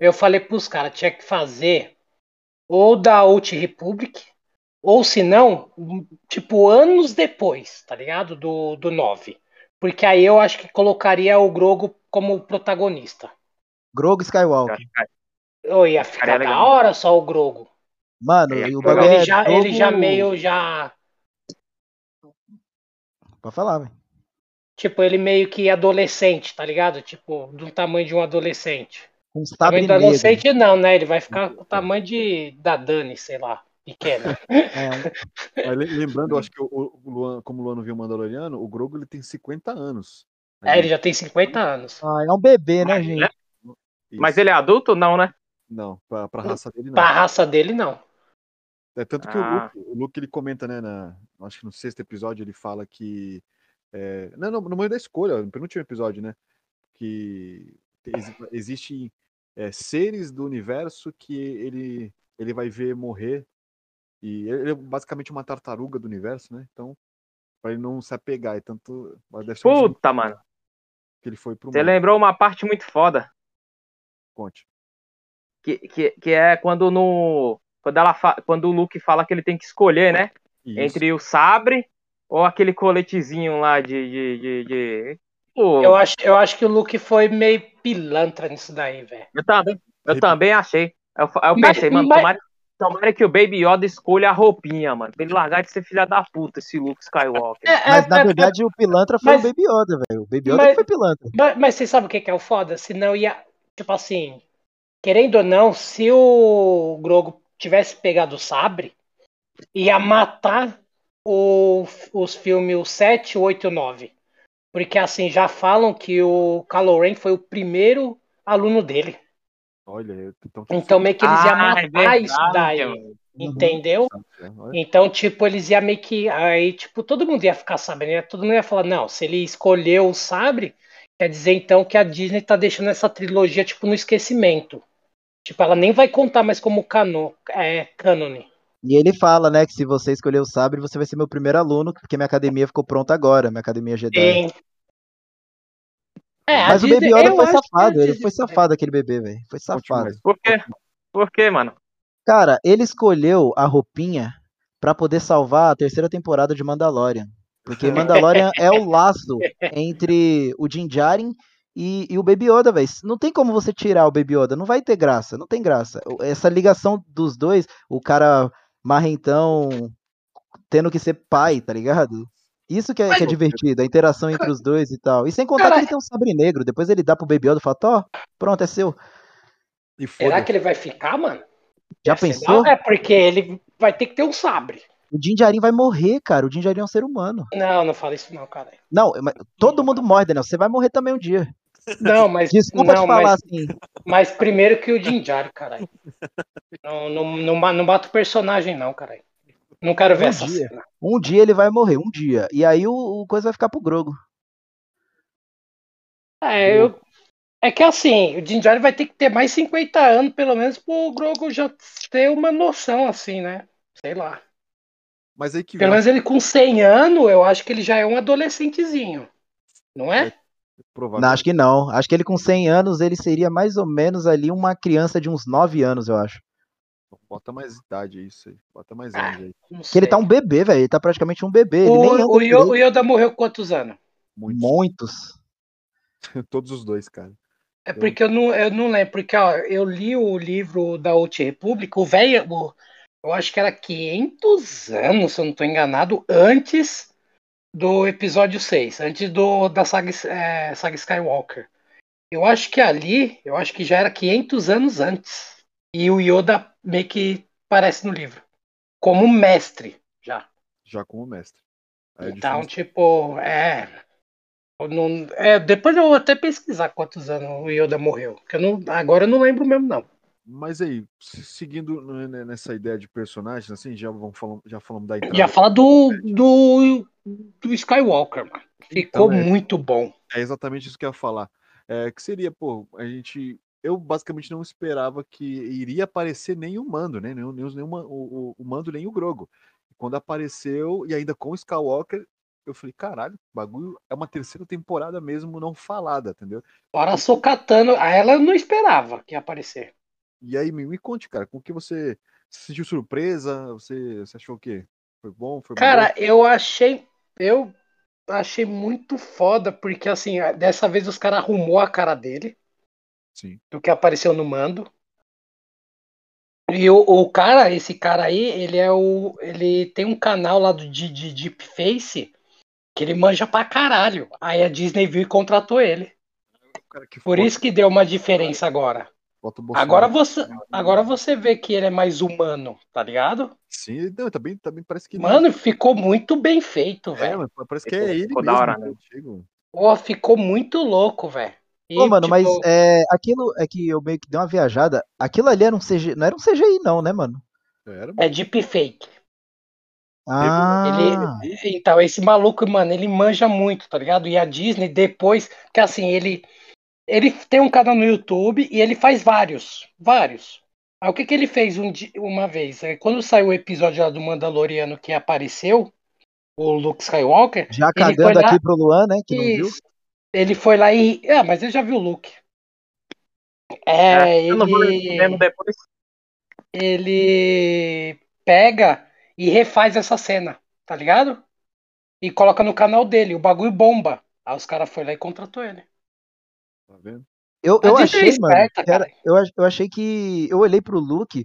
Eu falei pros caras, tinha que fazer ou da Old Republic, ou se não, tipo, anos depois, tá ligado? Do, do 9. Porque aí eu acho que colocaria o Grogo como protagonista. Grogo Skywalker. Eu ia ficar da hora só o Grogo. Mano, é, e o bagulho ele, é já, ele já meio já. Pode falar, velho. Tipo, ele meio que adolescente, tá ligado? Tipo, do tamanho de um adolescente. Um tamanho do adolescente não, né? Ele vai ficar com o tamanho de da Dani, sei lá, pequena. [LAUGHS] É. Lembrando, acho que o, o Luan, como o Luan não viu o Mandaloriano, o Grogo ele tem 50 anos. É, ele já tem 50 anos. Ah, é um bebê, né, gente? Né? Mas ele é adulto não, né? Não, pra, pra raça dele não. Pra raça dele não. É tanto que ah. o, Luke, o Luke ele comenta, né, na, acho que no sexto episódio ele fala que é, não, no, no meio da escolha, no penúltimo episódio, né, que ex, existem é, seres do universo que ele ele vai ver morrer e ele é basicamente uma tartaruga do universo, né? Então, para ele não se apegar, e tanto deve ser Puta, um mano. Que ele foi pro Você lembrou uma parte muito foda. Conte. Que, que, que é quando no quando, ela fa... quando o Luke fala que ele tem que escolher, né? Isso. Entre o sabre ou aquele coletezinho lá de. de, de, de... Eu, acho, eu acho que o Luke foi meio pilantra nisso daí, velho. Eu também, eu também achei. Eu, eu pensei, mas, mano, mas... Tomara, tomara, que o Baby Yoda escolha a roupinha, mano. Pra ele largar de ser filha da puta, esse Luke Skywalker. É, mas é, na é, verdade o pilantra foi mas, o Baby Yoda, velho. O Baby Yoda mas, foi pilantra. Mas, mas você sabe o que é o foda? Senão ia. Tipo assim, querendo ou não, se o Grogo tivesse pegado o sabre, ia matar o, os filmes 7, 8 e 9. Porque assim, já falam que o Kylo Ren foi o primeiro aluno dele. Olha, então, então meio que eles iam ah, matar é verdade, isso daí. Uhum. Entendeu? Então, tipo, eles iam meio que. Aí, tipo, todo mundo ia ficar sabendo. Ia, todo mundo ia falar, não, se ele escolheu o sabre, quer dizer então que a Disney tá deixando essa trilogia, tipo, no esquecimento. Tipo, ela nem vai contar mais como cano, é, canone. E ele fala, né, que se você escolher o sabre, você vai ser meu primeiro aluno, porque minha academia ficou pronta agora, minha academia Jedi. Sim. É, Mas o Baby Yoda foi safado, ele foi safado aquele bebê, velho. Foi safado. Por quê? Por quê, mano? Cara, ele escolheu a roupinha para poder salvar a terceira temporada de Mandalorian. Porque [LAUGHS] Mandalorian é o laço entre o Din Djarin e, e o Baby Yoda, velho. Não tem como você tirar o Baby Yoda, não vai ter graça, não tem graça. Essa ligação dos dois, o cara marrentão tendo que ser pai, tá ligado? Isso que é, que é divertido, a interação entre os dois e tal. E sem contar que ele tem um sabre negro, depois ele dá pro Baby Yoda e fala, ó, pronto, é seu. Será que ele vai ficar, mano? Já pensou? Não, é porque ele vai ter que ter um sabre. O Jinjarin vai morrer, cara. O Jinjarin é um ser humano. Não, não fala isso não, cara. Não, todo mundo morre, Daniel. Você vai morrer também um dia. Não, mas. Desculpa não, te falar mas, assim. Mas primeiro que o Jinjar, caralho. Não, não, não, não mata o personagem, não, caralho. Não quero ver um essa dia. cena. Um dia ele vai morrer, um dia. E aí o, o coisa vai ficar pro Grogo. É, eu. É que assim, o Jinjar vai ter que ter mais 50 anos, pelo menos, pro Grogo já ter uma noção, assim, né? Sei lá. Mas aí que Pelo menos ele com 100 anos, eu acho que ele já é um adolescentezinho. Não é? é não, acho que não. Acho que ele com 100 anos, ele seria mais ou menos ali uma criança de uns 9 anos, eu acho. Bota mais idade isso aí. Bota mais ah, aí. Que ele tá um bebê, velho. Ele tá praticamente um bebê. O, o, Yoda, o, Yoda morreu com quantos anos? Muitos. Muitos. [LAUGHS] Todos os dois, cara. É porque eu não, eu não lembro, porque ó, eu li o livro da Old Republic, o velho, eu acho que era 500 anos, se eu não estou enganado, antes do episódio 6, antes do, da saga, é, saga Skywalker. Eu acho que ali, eu acho que já era 500 anos antes. E o Yoda meio que aparece no livro. Como mestre, já. Já como mestre. É então, tipo, é, não, é. Depois eu vou até pesquisar quantos anos o Yoda morreu. Que eu não, agora eu não lembro mesmo, não. Mas aí, seguindo nessa ideia de personagens, assim, já vamos falar, já falamos da entrada. Já fala do, do, do Skywalker, mano. Ficou então, é, muito bom. É exatamente isso que eu ia falar. É, que seria, pô, a gente. Eu basicamente não esperava que iria aparecer nem o Mando, né? Nem, nem, nem o, o, o Mando, nem o Grogo. Quando apareceu, e ainda com o Skywalker, eu falei, caralho, bagulho é uma terceira temporada mesmo não falada, entendeu? Ora, Sokatano, ela não esperava que ia aparecer. E aí, me, me conte, cara, com que você se sentiu surpresa? Você, você achou o quê? Foi bom? Foi cara, bom? eu achei. Eu achei muito foda, porque assim, dessa vez os caras arrumou a cara dele. Sim. Do que apareceu no mando. E o, o cara, esse cara aí, ele é o. Ele tem um canal lá do, de, de Deep Face que ele manja pra caralho. Aí a Disney viu e contratou ele. Por isso que deu uma diferença agora. Agora você, agora você vê que ele é mais humano, tá ligado? Sim, não, também, também parece que. Mano, ficou muito bem feito, é, velho. Parece que é ele ficou mesmo. Da hora, né? Pô, ficou muito louco, velho. Pô, mano, tipo... mas é, aquilo é que eu meio que dei uma viajada. Aquilo ali era um CGI, não era um CGI, não, né, mano? Era, é deepfake. Ah. Ele, então, esse maluco, mano, ele manja muito, tá ligado? E a Disney, depois, que assim, ele ele tem um canal no YouTube e ele faz vários, vários. Aí o que, que ele fez um, uma vez? É, quando saiu o episódio lá do Mandaloriano que apareceu, o Luke Skywalker. Já cagando lá... aqui pro Luan, né? Que não viu. Ele foi lá e. Ah, mas ele já viu o Luke. É, é ele. Eu não vou depois. ele pega e refaz essa cena, tá ligado? E coloca no canal dele, o bagulho bomba. Aí os caras foram lá e contratou ele. Tá vendo? Eu, eu achei, esperta, mano, era, eu, eu achei que. Eu olhei pro Luke,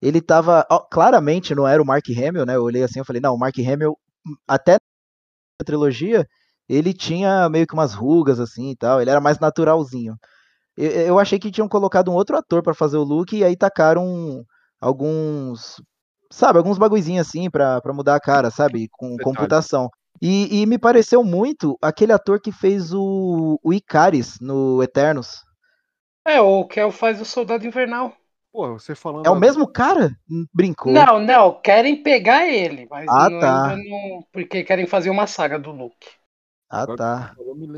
ele tava. Ó, claramente não era o Mark Hamill, né? Eu olhei assim, eu falei, não, o Mark Hamill, até na trilogia, ele tinha meio que umas rugas assim e tal, ele era mais naturalzinho. Eu, eu achei que tinham colocado um outro ator para fazer o Luke e aí tacaram alguns. Sabe, alguns bagulhozinhos assim pra, pra mudar a cara, sabe? Com Detalhe. computação. E, e, me pareceu muito aquele ator que fez o, o Icaris no Eternos. É, o que é faz o Soldado Invernal. Pô, você falando. É o mesmo cara? Brincou. Não, não, querem pegar ele, mas ah, não, tá. não, porque querem fazer uma saga do Luke. Ah, tá.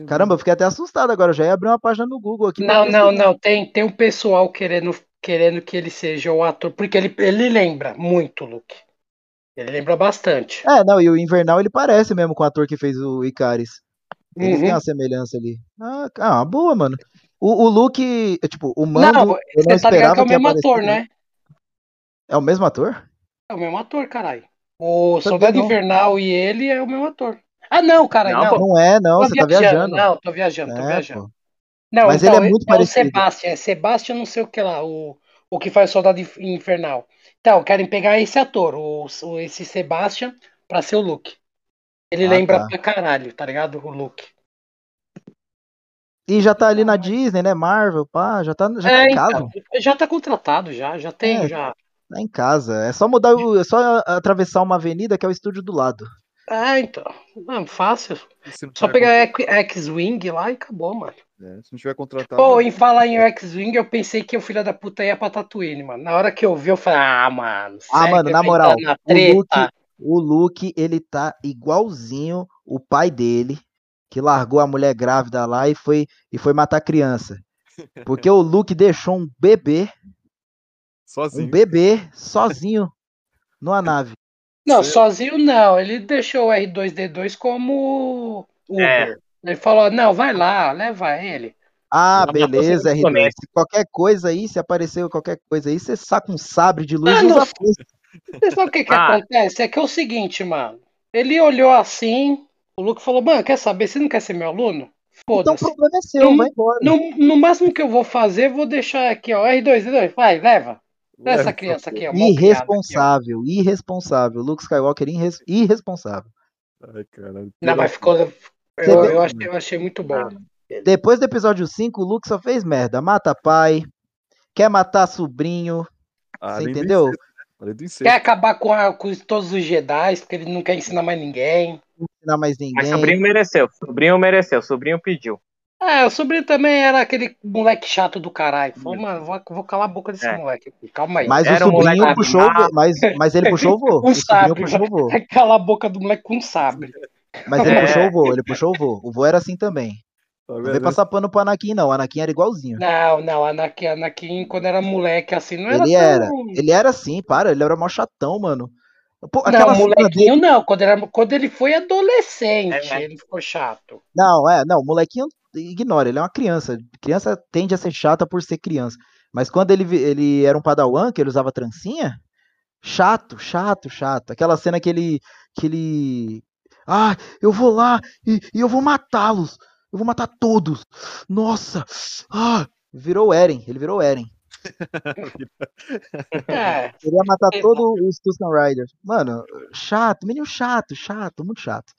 Caramba, eu fiquei até assustado agora. Eu já ia abrir uma página no Google aqui. Não, não, não. Tem, tem um pessoal querendo, querendo que ele seja o ator, porque ele, ele lembra muito o Luke. Ele lembra bastante. É, não, e o Invernal ele parece mesmo com o ator que fez o Icaris. Eles uhum. têm uma semelhança ali. Ah, ah boa, mano. O, o Luke, tipo, o Mando. Não, você não tá ligado que é o mesmo ator, né? É o mesmo ator? É o mesmo ator, caralho. O Soldado Invernal e ele é o mesmo ator. Ah, não, cara, não. Não, é, não, tô você tá viajando, tá viajando. Não, tô viajando, tô é, viajando. Não, Mas então, ele é muito é parecido. o Sebastian, é Sebastian não sei o que lá, o, o que faz o Soldado Infernal. Então, querem pegar esse ator, o, o esse Sebastian, pra ser o Luke. Ele ah, lembra tá. pra caralho, tá ligado? O Luke. E já tá ali na Disney, né? Marvel, pá, já tá, já tá é, tá em casa. Então, já tá contratado, já, já tem, é, já. Tá em casa. É só mudar, é só atravessar uma avenida que é o estúdio do lado. É, então. Não, fácil. Só pegar X-Wing lá e acabou, mano. É, se não tiver contratado. Pô, em falar em X-Wing, eu pensei que o filho da puta ia pra Tatooine, mano. Na hora que eu vi, eu falei, ah, mano. Ah, mano, na moral, na o, Luke, o Luke, ele tá igualzinho o pai dele que largou a mulher grávida lá e foi, e foi matar a criança. Porque o Luke deixou um bebê. Sozinho. Um bebê sozinho numa nave. Não, sozinho não. Ele deixou o R2D2 como Uber. É. Ele falou: não, vai lá, leva ele. Ah, beleza, R2. Se qualquer coisa aí, se aparecer qualquer coisa aí, você saca um sabre de luz e usa Você sabe o que, que ah. acontece? É que é o seguinte, mano. Ele olhou assim, o Luke falou, mano, quer saber? Você não quer ser meu aluno? Foda-se. Então o problema é seu, no, vai embora. No, no, máximo que eu vou fazer, vou deixar aqui, ó, R2, R2, vai, leva. Essa criança aqui, ó. Irresponsável, aqui, ó. irresponsável. Luke Skywalker irres, irresponsável. Ai, caralho. Não, mas ficou. Eu, eu, eu, achei, eu achei muito bom. Depois do episódio 5, o Luke só fez merda. Mata pai, quer matar sobrinho. Ah, você entendeu? Quer acabar com, a, com, todos os Jedi, porque ele não quer ensinar mais ninguém. Não ensinar mais ninguém. Mas sobrinho mereceu, sobrinho mereceu, sobrinho pediu. É, o sobrinho também era aquele moleque chato do caralho. Falou, mano, vou, vou calar a boca desse é. moleque. Calma aí. Mas era o sobrinho um puxou, mas, mas ele puxou o vô. [LAUGHS] Um sabre. Puxou vô. [LAUGHS] Calar a boca do moleque com um sabre. Mas ele é. puxou o vô, ele puxou o vô. O vô era assim também. Tá não veio passar pano pro Anakin, não. O Anakin era igualzinho. Não, não, Anakin, Anakin, quando era moleque assim, não era Ele tão... era. Ele era assim, para, ele era mó chatão, mano. Pô, não, molequinho dele... não. Quando, era, quando ele foi adolescente, é, ele ficou chato. Não, é, não, molequinho ignora, ele é uma criança. Criança tende a ser chata por ser criança. Mas quando ele, ele era um padawan, que ele usava trancinha, chato, chato, chato. Aquela cena que ele. que ele. Ah, eu vou lá e, e eu vou matá-los. Eu vou matar todos. Nossa! Ah! Virou Eren. Ele virou Eren. [LAUGHS] é. Queria matar todos os Tusken Riders. Mano, chato, menino chato, chato, muito chato.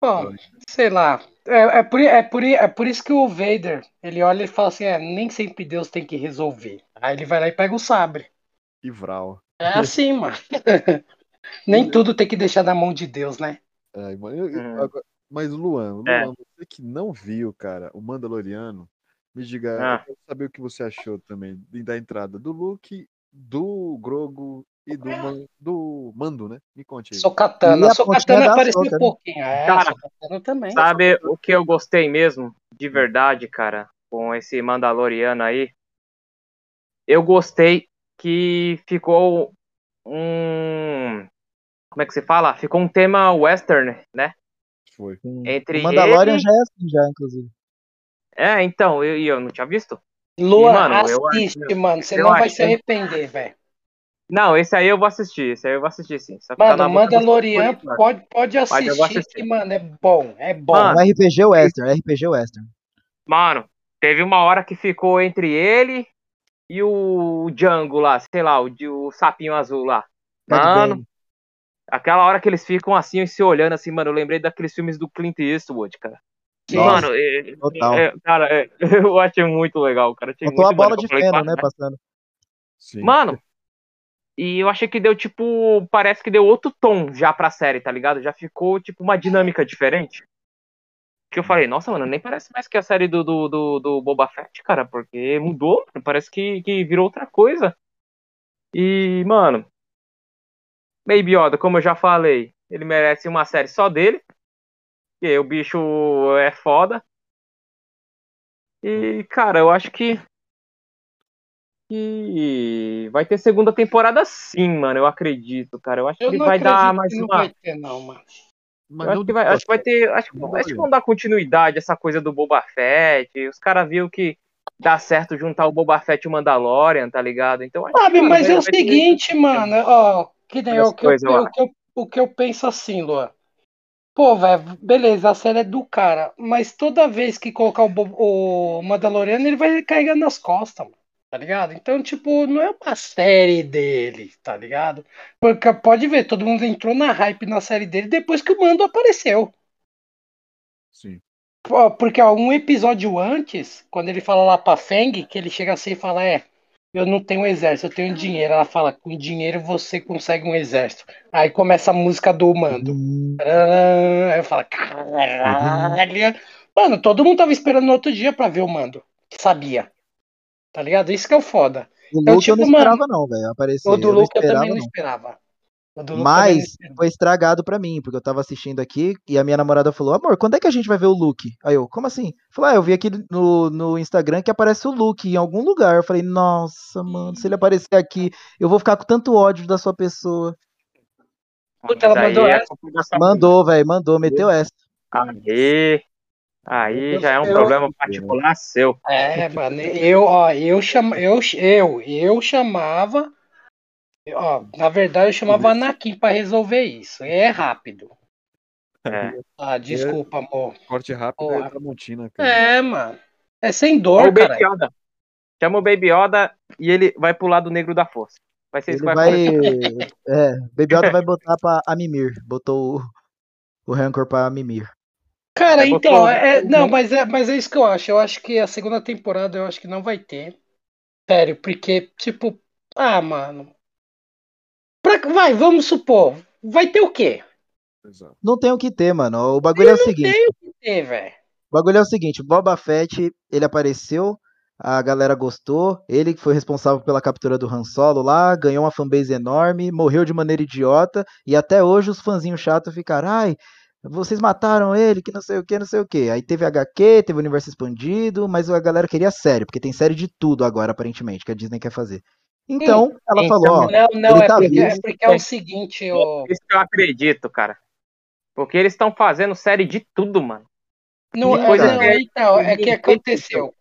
Bom, sei lá. É, é, por, é, por, é por isso que o Vader, ele olha e fala assim, é, nem sempre Deus tem que resolver. Aí ele vai lá e pega o sabre. Que vral. É assim, mano. [LAUGHS] nem tudo tem que deixar na mão de Deus, né? É, eu, eu, uhum. Mas, Luan, Luan é. você que não viu, cara, o Mandaloriano, me diga, ah. eu quero saber o que você achou também da entrada do Luke, do Grogo e do, man, do Mando, né? Me conte aí. Sokatana. Sokatana apareceu um pouquinho. É, cara, também. Sabe o que eu gostei mesmo, de verdade, cara, com esse Mandaloriano aí? Eu gostei que ficou um. Como é que se fala? Ficou um tema western, né? Foi. Entre o Mandalorian ele... já é assim, já, inclusive. É, então, eu, eu não tinha visto. Lua, mano, assiste, eu, mano. Você não vai se arrepender, velho. Não, esse aí eu vou assistir, esse aí eu vou assistir sim. Só mano, tá Mandalorian pode, pode assistir, assistir, que, mano, é bom, é bom. Mano, RPG Western, RPG Western. Mano, teve uma hora que ficou entre ele e o Django lá, sei lá, o, o sapinho azul lá. Mano, aquela hora que eles ficam assim, se olhando assim, mano, eu lembrei daqueles filmes do Clint Eastwood, cara. Nossa, mano, é, é, cara, é, [LAUGHS] eu achei muito legal, cara. Achei Botou a bola de feno, né, passando. Sim. Mano, e eu achei que deu, tipo, parece que deu outro tom já pra série, tá ligado? Já ficou, tipo, uma dinâmica diferente. Que eu falei, nossa, mano, nem parece mais que a série do, do, do, do Boba Fett, cara, porque mudou, parece que, que virou outra coisa. E, mano, Baby Yoda, como eu já falei, ele merece uma série só dele. Porque o bicho é foda. E, cara, eu acho que que vai ter segunda temporada sim, mano. Eu acredito, cara. Eu acho eu que vai dar mais uma. Não vai ter, não, mano. Mas acho, que vai, acho que vai ter. Acho, acho que vão dar continuidade essa coisa do Boba Fett. Os caras viram que dá certo juntar o Boba Fett e o Mandalorian, tá ligado? Então, Sabe, mas vai, é o seguinte, ter... mano, ó, que nem o que, eu, o, que eu, o que eu penso assim, Luan. Pô, velho, beleza, a série é do cara, mas toda vez que colocar o, o Mandaloriano, ele vai carregando nas costas, mano tá ligado? Então, tipo, não é uma série dele, tá ligado? Porque pode ver, todo mundo entrou na hype na série dele depois que o Mando apareceu. Sim. Porque ó, um episódio antes, quando ele fala lá pra Feng, que ele chega assim e fala, é, eu não tenho um exército, eu tenho dinheiro. Ela fala, com dinheiro você consegue um exército. Aí começa a música do Mando. Uhum. Aí eu falo, caralho. Mano, todo mundo tava esperando no outro dia pra ver o Mando. Sabia. Tá ligado? Isso que é o foda. O Luke tipo, eu não esperava, mano, não, velho. O do Luke eu, eu também não esperava. Mas foi estragado para mim, porque eu tava assistindo aqui e a minha namorada falou: Amor, quando é que a gente vai ver o Luke? Aí eu, como assim? Falei, ah, eu vi aqui no, no Instagram que aparece o Luke em algum lugar. Eu falei, nossa, mano, se ele aparecer aqui, eu vou ficar com tanto ódio da sua pessoa. Puta, ela mandou é essa. Mandou, velho, mandou, meteu essa. Aê! Aí já é um eu, problema particular seu. É, mano, eu, ó, eu, cham, eu, eu, eu chamava. Ó, na verdade, eu chamava Anakin para resolver isso. É rápido. É. Ah, desculpa, amor. Corte rápido Porra. é Tramontina, cara. É, mano. É sem dor, cara. Chama o Baby Yoda e ele vai pro lado negro da força. Vai ser isso que vai, [LAUGHS] É, Baby Yoda vai botar pra Mimir. Botou o, o Rancor pra Mimir. Cara, é, então, é, não, mas é, mas é isso que eu acho. Eu acho que a segunda temporada eu acho que não vai ter. Sério, porque, tipo, ah, mano. Pra, vai, vamos supor. Vai ter o quê? Não tem o que ter, mano. O bagulho é o seguinte. Não tem o que ter, velho. O bagulho é o seguinte, Boba Fett, ele apareceu, a galera gostou, ele que foi responsável pela captura do Han Solo lá, ganhou uma fanbase enorme, morreu de maneira idiota, e até hoje os fãzinhos chatos ficaram, ai, vocês mataram ele, que não sei o que, não sei o que. Aí teve HQ, teve o universo expandido, mas a galera queria série, porque tem série de tudo agora, aparentemente, que a Disney quer fazer. Então, ela então, falou. Não, não, é, tá porque, é, porque, é o seguinte, ó. Isso que eu acredito, cara. Porque eles estão fazendo série de tudo, mano. Não, é, não, é, então, é que aconteceu.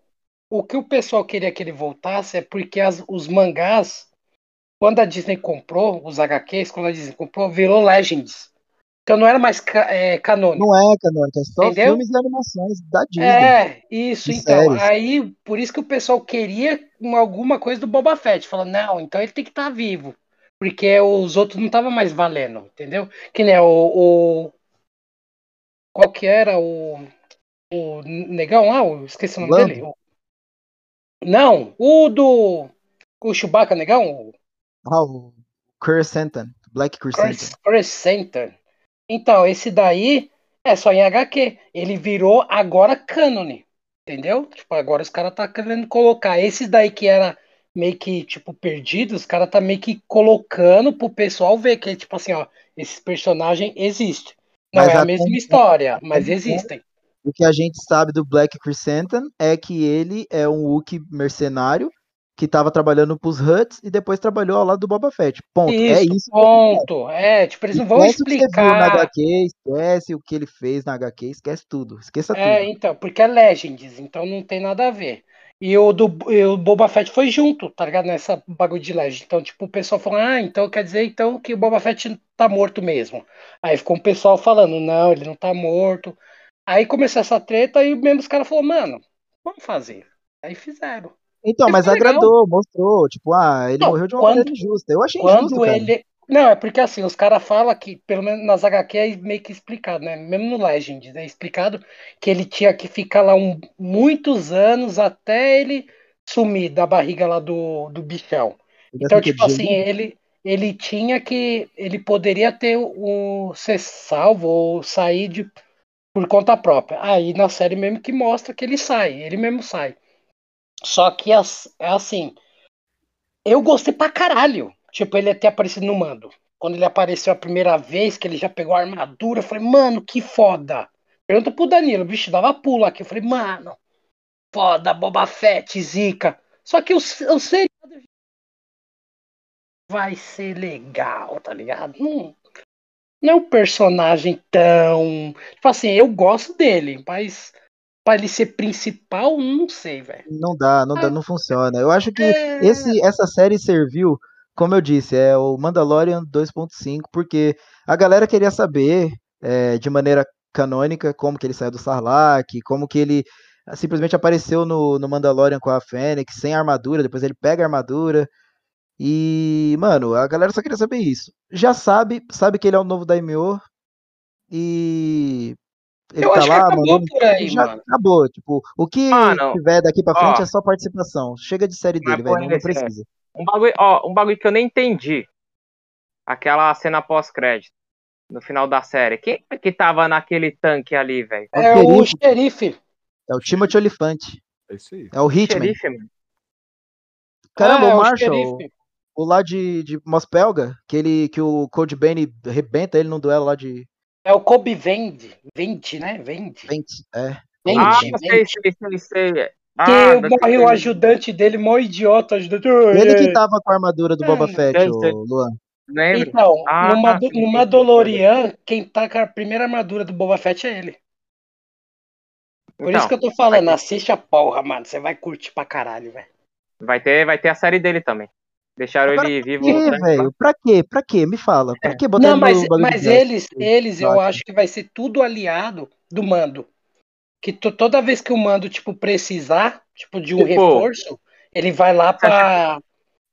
O que o pessoal queria que ele voltasse é porque as, os mangás, quando a Disney comprou, os HQs, quando a Disney comprou, virou Legends. Então não era mais é, canônico. Não é canônico, é só Entendeu? filmes e animações da Disney. É, isso, então. Séries. Aí, por isso que o pessoal queria uma, alguma coisa do Boba Fett. Falando, não, então ele tem que estar tá vivo. Porque os outros não estavam mais valendo, entendeu? Que nem o, o. Qual que era o. O negão lá? Esqueci o nome Lando. dele. O, não, o do. O Chewbacca negão? Ah, o Crescentan. Black Crescentan. Crescentan. Então, esse daí é só em HQ. Ele virou agora cânone. Entendeu? Tipo, agora os caras tá querendo colocar. Esses daí que era meio que, tipo, perdidos, os caras tá meio que colocando pro pessoal ver que, tipo assim, ó, esses personagens existem. Não mas é a, a mesma história, mas existem. O que a gente sabe do Black Chrysanthemum é que ele é um Wookiee mercenário que estava trabalhando pros Huts e depois trabalhou ao lado do Boba Fett. Ponto. Isso, é isso. Ponto. É, tipo, eles não vão explicar. O que na HQ, esquece o que ele fez na HQ, esquece tudo. Esqueça é, tudo. então, porque é Legends, então não tem nada a ver. E o do e o Boba Fett foi junto, tá ligado? Nessa bagulho de Legend. Então, tipo, o pessoal falou, ah, então quer dizer então que o Boba Fett tá morto mesmo. Aí ficou um pessoal falando, não, ele não tá morto. Aí começou essa treta e mesmo os caras falaram, mano, vamos fazer. Aí fizeram. Então, mas agradou, mostrou, tipo, ah, ele não, morreu de uma quando, maneira injusta. Eu achei quando injusto, ele, Não, é porque assim, os caras falam que, pelo menos nas HQ é meio que explicado, né? Mesmo no Legend, é explicado que ele tinha que ficar lá um, muitos anos até ele sumir da barriga lá do, do bichão. Então, tipo assim, ele, ele tinha que. Ele poderia ter o ser salvo ou sair de, por conta própria. Aí na série mesmo que mostra que ele sai, ele mesmo sai. Só que é assim. Eu gostei pra caralho. Tipo, ele ter aparecido no mando. Quando ele apareceu a primeira vez, que ele já pegou a armadura, eu falei, mano, que foda. Pergunta pro Danilo, bicho dava pulo aqui. Eu falei, mano, foda, Boba Fett, zica. Só que o seriado vai ser legal, tá ligado? Não, não é um personagem tão. Tipo assim, eu gosto dele, mas para ele ser principal, não sei, velho. Não dá, não dá, não funciona. Eu acho que é... esse, essa série serviu, como eu disse, é o Mandalorian 2.5, porque a galera queria saber é, de maneira canônica como que ele saiu do Sarlacc, como que ele simplesmente apareceu no, no Mandalorian com a Fênix sem armadura, depois ele pega a armadura. E, mano, a galera só queria saber isso. Já sabe, sabe que ele é o novo Daimyo. E ele eu tá acho lá, que acabou mano, por aí, já mano. acabou. Tipo, o que ah, tiver daqui pra frente ó, é só participação. Chega de série dele, velho. Não precisa. Um bagulho, ó, um bagulho que eu nem entendi. Aquela cena pós-crédito. No final da série. Quem é que tava naquele tanque ali, velho? É, é o xerife. É o Timothy Olifante. É isso aí. É o Hitman. Xerife, Caramba, é, o Marshall. O, o, lá de, de Mospelga, que, ele, que o Code Bane rebenta ele num duelo lá de é o Kobe Vende. Vende, né? Vende. Vende, é. Vende, ah, vende. sei, sei, sei. Ah, que morre o ajudante dele, mó idiota. Ajudante. Ele que tava com a armadura do Boba é, Fett, o Luan. Lembra? Então, ah, numa, numa Dolorian, quem tá com a primeira armadura do Boba Fett é ele. Por então, isso que eu tô falando, assiste a porra, mano. Você vai curtir pra caralho, velho. Vai ter, vai ter a série dele também. Deixaram Agora, ele vivo. Quê, velho? Pra quê? Pra quê? Me fala. Pra quê botar Não, mas, mas eles, eles, eu acho que vai ser tudo aliado do mando. Que toda vez que o mando, tipo, precisar, tipo, de um tipo, reforço, ele vai lá pra,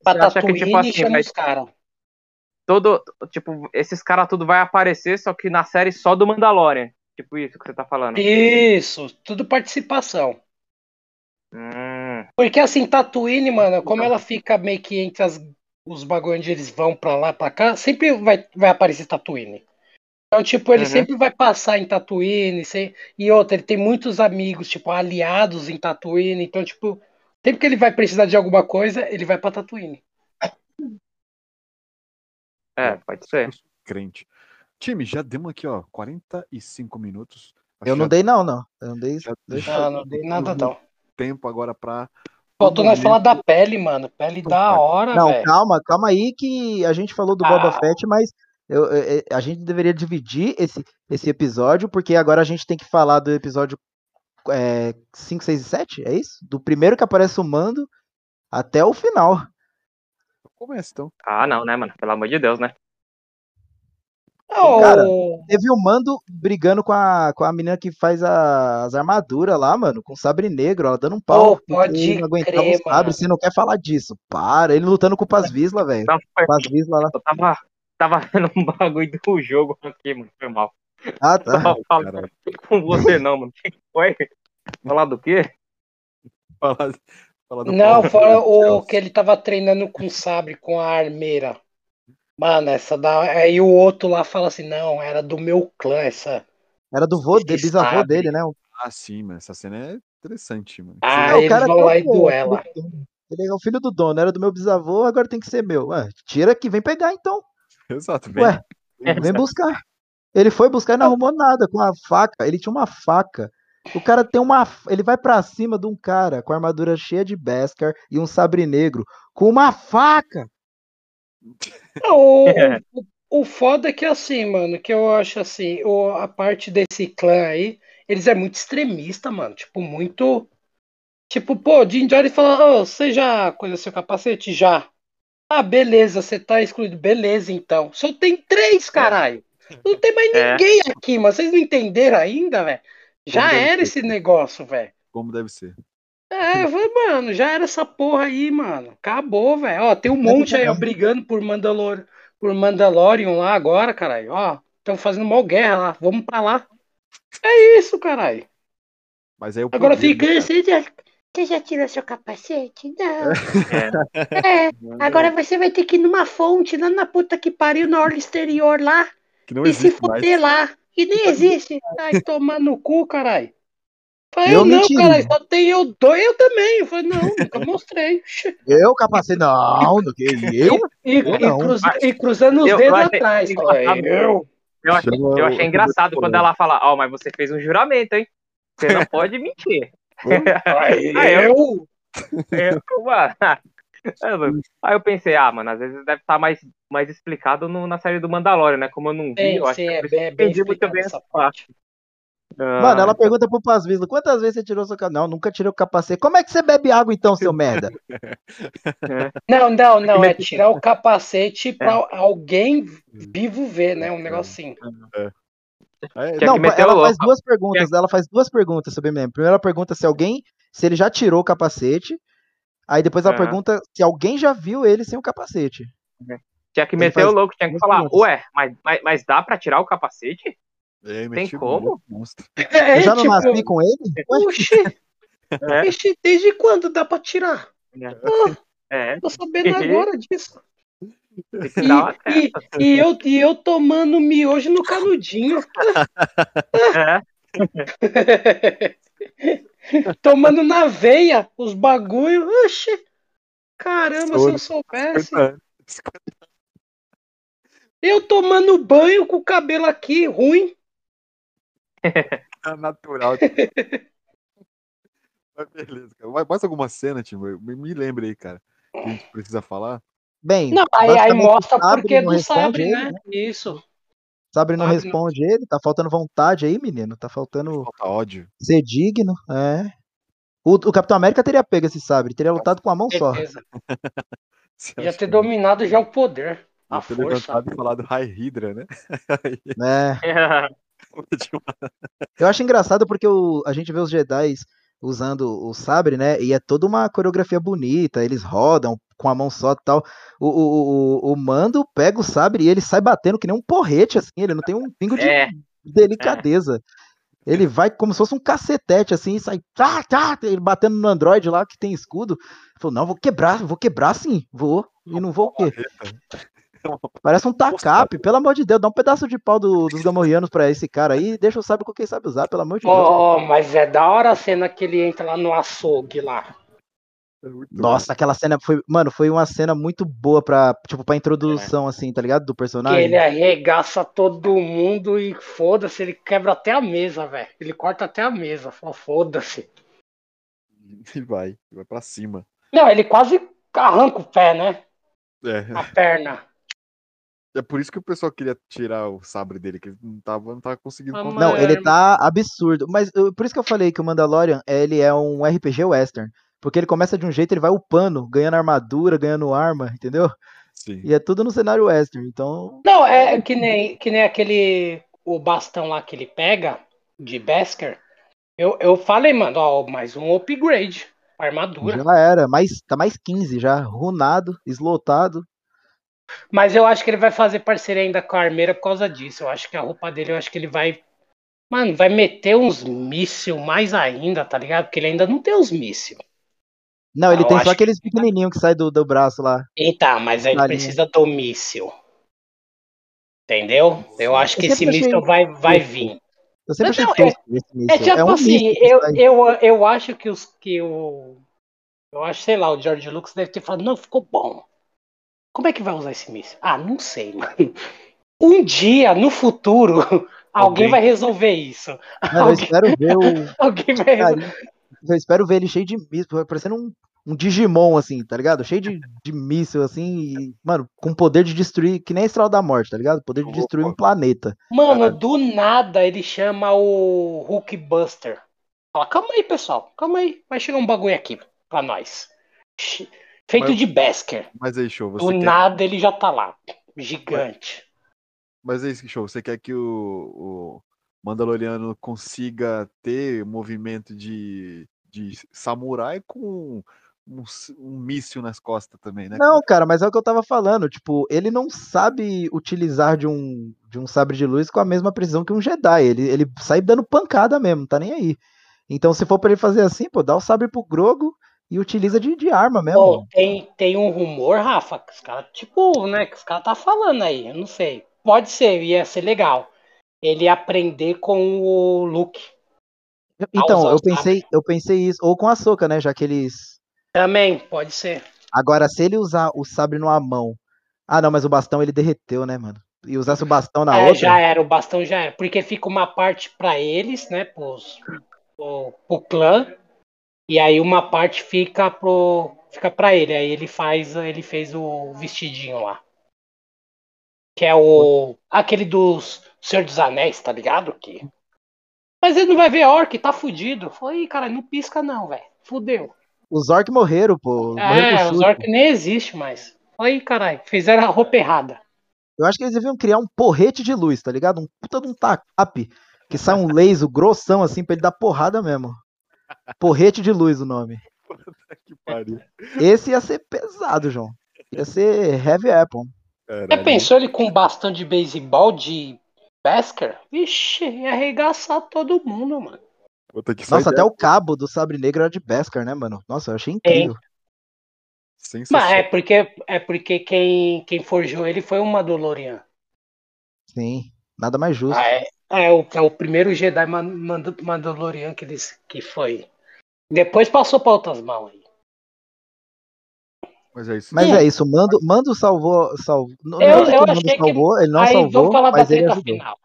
pra Tatooine tipo, assim, e chama os caras. Todo, tipo, esses caras tudo vai aparecer, só que na série só do Mandalorian. Tipo isso que você tá falando. Isso, tudo participação. Hum. Porque assim, Tatooine, mano, como ela fica meio que entre as, os bagulhos onde eles vão pra lá, pra cá, sempre vai, vai aparecer Tatooine. Então, tipo, ele uhum. sempre vai passar em Tatooine. Sem... E outra, ele tem muitos amigos, tipo, aliados em Tatooine. Então, tipo, sempre que ele vai precisar de alguma coisa, ele vai pra Tatooine. É, pode ser. Crente. Time, já demos aqui, ó, 45 minutos. Acho eu não já... dei, não, não. Eu não dei. Já... Não, não dei nada, não tempo agora pra. Faltou nós falar da pele, mano. Pele da hora, Não, véio. calma, calma aí que a gente falou do ah. Boba Fett, mas eu, eu, a gente deveria dividir esse, esse episódio, porque agora a gente tem que falar do episódio é, 5, 6 e 7, é isso? Do primeiro que aparece o mando até o final. Começa então. Ah, não, né, mano? Pelo amor de Deus, né? Oh. Cara, teve o Mando brigando com a, com a menina que faz a, as armaduras lá, mano, com o sabre negro, ela dando um pau. Oh, pode não aguentava crer, o sabre, você não quer falar disso. Para, ele lutando com o Pasvisla, velho. Pasvisla lá. Eu tava, tava vendo um bagulho do jogo aqui, mano, foi mal. Ah, tá. Tava com você não, mano. foi? Falar do quê? Falar, falar do não, fora o que ele tava treinando com sabre, com a armeira. Mano, essa da. Aí o outro lá fala assim, não, era do meu clã, essa. Era do vô, de, bisavô sabe. dele, né? Ah, sim, mas essa cena é interessante, mano. Ah, é, o cara vão lá e duela. Ele é o filho do dono, era do meu bisavô, agora tem que ser meu. Ué, tira aqui, vem pegar então. [LAUGHS] Exato, vem. Ué, vem buscar. Ele foi buscar e não arrumou nada com a faca. Ele tinha uma faca. O cara tem uma. Ele vai para cima de um cara com armadura cheia de Beskar e um sabre negro com uma faca. Não, o, [LAUGHS] é. o, o foda é que assim, mano, que eu acho assim, o, a parte desse clã aí, eles é muito extremista, mano. Tipo, muito. Tipo, pô, Jim Jones fala, oh, você já conheceu seu capacete? Já. Ah, beleza, você tá excluído. Beleza, então. Só tem três, caralho. Não tem mais é. ninguém é. aqui, mas vocês não entenderam ainda, velho? Já era esse negócio, velho. Como deve ser. É, mano, já era essa porra aí, mano. Acabou, velho. Ó, tem um monte aí ó, [LAUGHS] brigando por, Mandalor... por Mandalorian lá agora, caralho. Ó, estão fazendo mal guerra lá. Vamos pra lá. É isso, caralho. Mas aí o Agora fica você já, você já tirou seu capacete? Não. É. é. [LAUGHS] Agora você vai ter que ir numa fonte lá na puta que pariu na orla exterior lá. e se fuder lá. E nem [LAUGHS] existe. Ai, tomar no cu, caralho. Falei, eu não, cara, só tem eu dois, eu também. Eu falei, não, nunca mostrei. [LAUGHS] Eu, capacete, não, do que eu? E, eu e, cruza, e cruzando os eu, dedos eu atrás. eu. Eu achei, eu achei engraçado quando ela fala, ó, oh, mas você fez um juramento, hein? Você não [LAUGHS] pode mentir. Aí [LAUGHS] eu? eu, mano. Aí eu pensei, ah, mano, às vezes deve estar mais, mais explicado no, na série do Mandalorian, né? Como eu não vi, Sim, eu acho sim, que é bem, bem muito bem essa parte. Ah, Mano, ela pergunta pro Pazvislo, quantas vezes você tirou seu capacete? Não, nunca tirei o capacete. Como é que você bebe água então, seu merda? [LAUGHS] Não, não, não, é tirar o capacete pra alguém vivo ver, né? Um negocinho. É. É, não, ela faz duas perguntas. Ela faz duas perguntas sobre mim. Primeiro ela pergunta se alguém, se ele já tirou o capacete. Aí depois ela pergunta se alguém já viu ele sem o capacete. Tinha que meter o louco, tinha que falar, perguntas. ué, mas, mas, mas dá pra tirar o capacete? É, Tem como? É, eu já não tipo, nasci com ele? Oxi, [LAUGHS] é. desde quando dá pra tirar? É. Oh, é. Tô sabendo [LAUGHS] agora disso. E, e, e, eu, e eu tomando miojo no canudinho. [LAUGHS] É. tomando na veia os bagulho. Oxi. Caramba, se eu soubesse. Eu tomando banho com o cabelo aqui, ruim. [LAUGHS] É natural. [LAUGHS] Mas beleza, cara. Mais alguma cena, Tim? Me lembre aí, cara. Que a gente precisa falar. Bem, não, aí, aí mostra porque do Sabre, ele, né? né? Isso. Sabre não responde não... ele, tá faltando vontade aí, menino. Tá faltando. Falta ódio. Ser digno, é. O, o, Capitão América teria pego esse sabre, teria lutado com a mão só. [LAUGHS] Ia ter dominado já o poder. A ter levantado e falado High Hydra, né? É. [LAUGHS] Eu acho engraçado porque o, a gente vê os Jedi usando o sabre, né? E é toda uma coreografia bonita, eles rodam com a mão só e tal. O, o, o, o, Mando pega o sabre e ele sai batendo que nem um porrete, assim, ele não tem um pingo de é. delicadeza. É. Ele vai como se fosse um cacetete, assim, e sai tá, tá, ele batendo no Android lá que tem escudo. Falou, não, vou quebrar, vou quebrar sim, vou. E não vou o quê? Parece um tacape, pelo amor de Deus, dá um pedaço de pau do, dos gamorreanos pra esse cara aí, deixa eu saber com quem sabe usar, pelo amor de Deus. Oh, mas é da hora a cena que ele entra lá no açougue lá. É Nossa, aquela cena foi, mano, foi uma cena muito boa pra, tipo, pra introdução, é. assim, tá ligado? Do personagem. Que ele arregaça todo mundo e foda-se, ele quebra até a mesa, velho. Ele corta até a mesa, foda-se. [LAUGHS] E vai, vai pra cima. Não, ele quase arranca o pé, né? É. A perna. É por isso que o pessoal queria tirar o sabre dele, que ele não tava, não tava conseguindo. Ah, não, ele tá absurdo. Mas por isso que eu falei que o Mandalorian, ele é um RPG western. Porque ele começa de um jeito, ele vai upando, ganhando armadura, ganhando arma, entendeu? Sim. E é tudo no cenário western, então. Não, é que nem, que nem aquele. O bastão lá que ele pega, de Besker. Eu, eu falei, mano, ó, mais um upgrade. Armadura. Já era, mais, tá mais 15 já. Runado, slotado. Mas eu acho que ele vai fazer parceria ainda com a armeira por causa disso. Eu acho que a roupa dele, eu acho que ele vai. Mano, vai meter uns míssil mais ainda, tá ligado? Porque ele ainda não tem os míssil. Não, ele eu tem só aqueles que... pequenininhos que sai do, do braço lá. Eita, mas aí precisa do míssil. Entendeu? Eu acho que esse míssil vai, vai vir. Eu sempre achei é, esse míssil. É tipo é um assim, eu, eu, eu acho que os que o. Eu acho, sei lá, o George Lucas deve ter falado, não, ficou bom. Como é que vai usar esse míssil? Ah, não sei, mano. Um dia, no futuro, [LAUGHS] alguém, alguém vai resolver isso. Não, alguém... Eu espero ver o. [LAUGHS] alguém vai resolver eu espero ver ele cheio de míssil, parecendo um, um Digimon, assim, tá ligado? Cheio de, de míssil, assim, e, mano, com poder de destruir, que nem a Estrela da Morte, tá ligado? Poder de destruir um planeta. Mano, do nada ele chama o Hulkbuster. Fala, calma aí, pessoal, calma aí. Vai chegar um bagulho aqui pra nós. Feito mas, de Besker. Mas aí, show. Você Do quer... nada ele já tá lá. Gigante. Mas, mas aí, show. Você quer que o, o Mandaloriano consiga ter movimento de, de samurai com um, um míssil nas costas também, né? Não, cara, mas é o que eu tava falando. Tipo, ele não sabe utilizar de um, de um sabre de luz com a mesma precisão que um Jedi. Ele, ele sai dando pancada mesmo, tá nem aí. Então, se for pra ele fazer assim, pô, dá o sabre pro Grogo e utiliza de, de arma mesmo. Pô, tem, tem um rumor, Rafa, que os caras, tipo, né, que os caras tá falando aí, eu não sei. Pode ser, ia ser legal. Ele aprender com o Luke. Então, eu pensei, eu pensei isso, ou com a Soca, né, já que eles também, pode ser. Agora, se ele usar o sabre numa mão. Ah, não, mas o bastão ele derreteu, né, mano? E usasse o bastão na é, outra. Já era, o bastão já era. Porque fica uma parte para eles, né, pros, pro, pro clã. E aí uma parte fica pro. Fica pra ele. Aí ele faz. Ele fez o vestidinho lá. Que é o. Aquele dos Senhor dos Anéis, tá ligado? Que... Mas ele não vai ver orc, tá fudido. Falei, cara, não pisca não, velho. Fudeu. Os orcs morreram, pô. É, os orcs nem existe mais. Aí, caralho, fizeram a roupa errada. Eu acho que eles deviam criar um porrete de luz, tá ligado? Um puta de um tacape que sai um laser grossão assim pra ele dar porrada mesmo. Porrete de luz o nome. que pariu. Esse ia ser pesado, João. Ia ser heavy apple. Você pensou ele com bastão de beisebol de Basker? Vixe, ia arregaçar todo mundo, mano. Nossa, até o cabo do Sabre Negro era de Beskar, né, mano? Nossa, eu achei incrível. Mas é porque, é porque quem, quem forjou ele foi o Mandalorian. Sim, nada mais justo. Ah, é, é, o, é o primeiro Jedi Mandalorian que, eles, que foi. Depois passou para outras mãos aí. Mas é isso. Mas é, é isso, Mando, Mando salvou. salvou não eu, é eu achei salvou, que... ele não aí salvou, falar mas da ele ajudou. Final.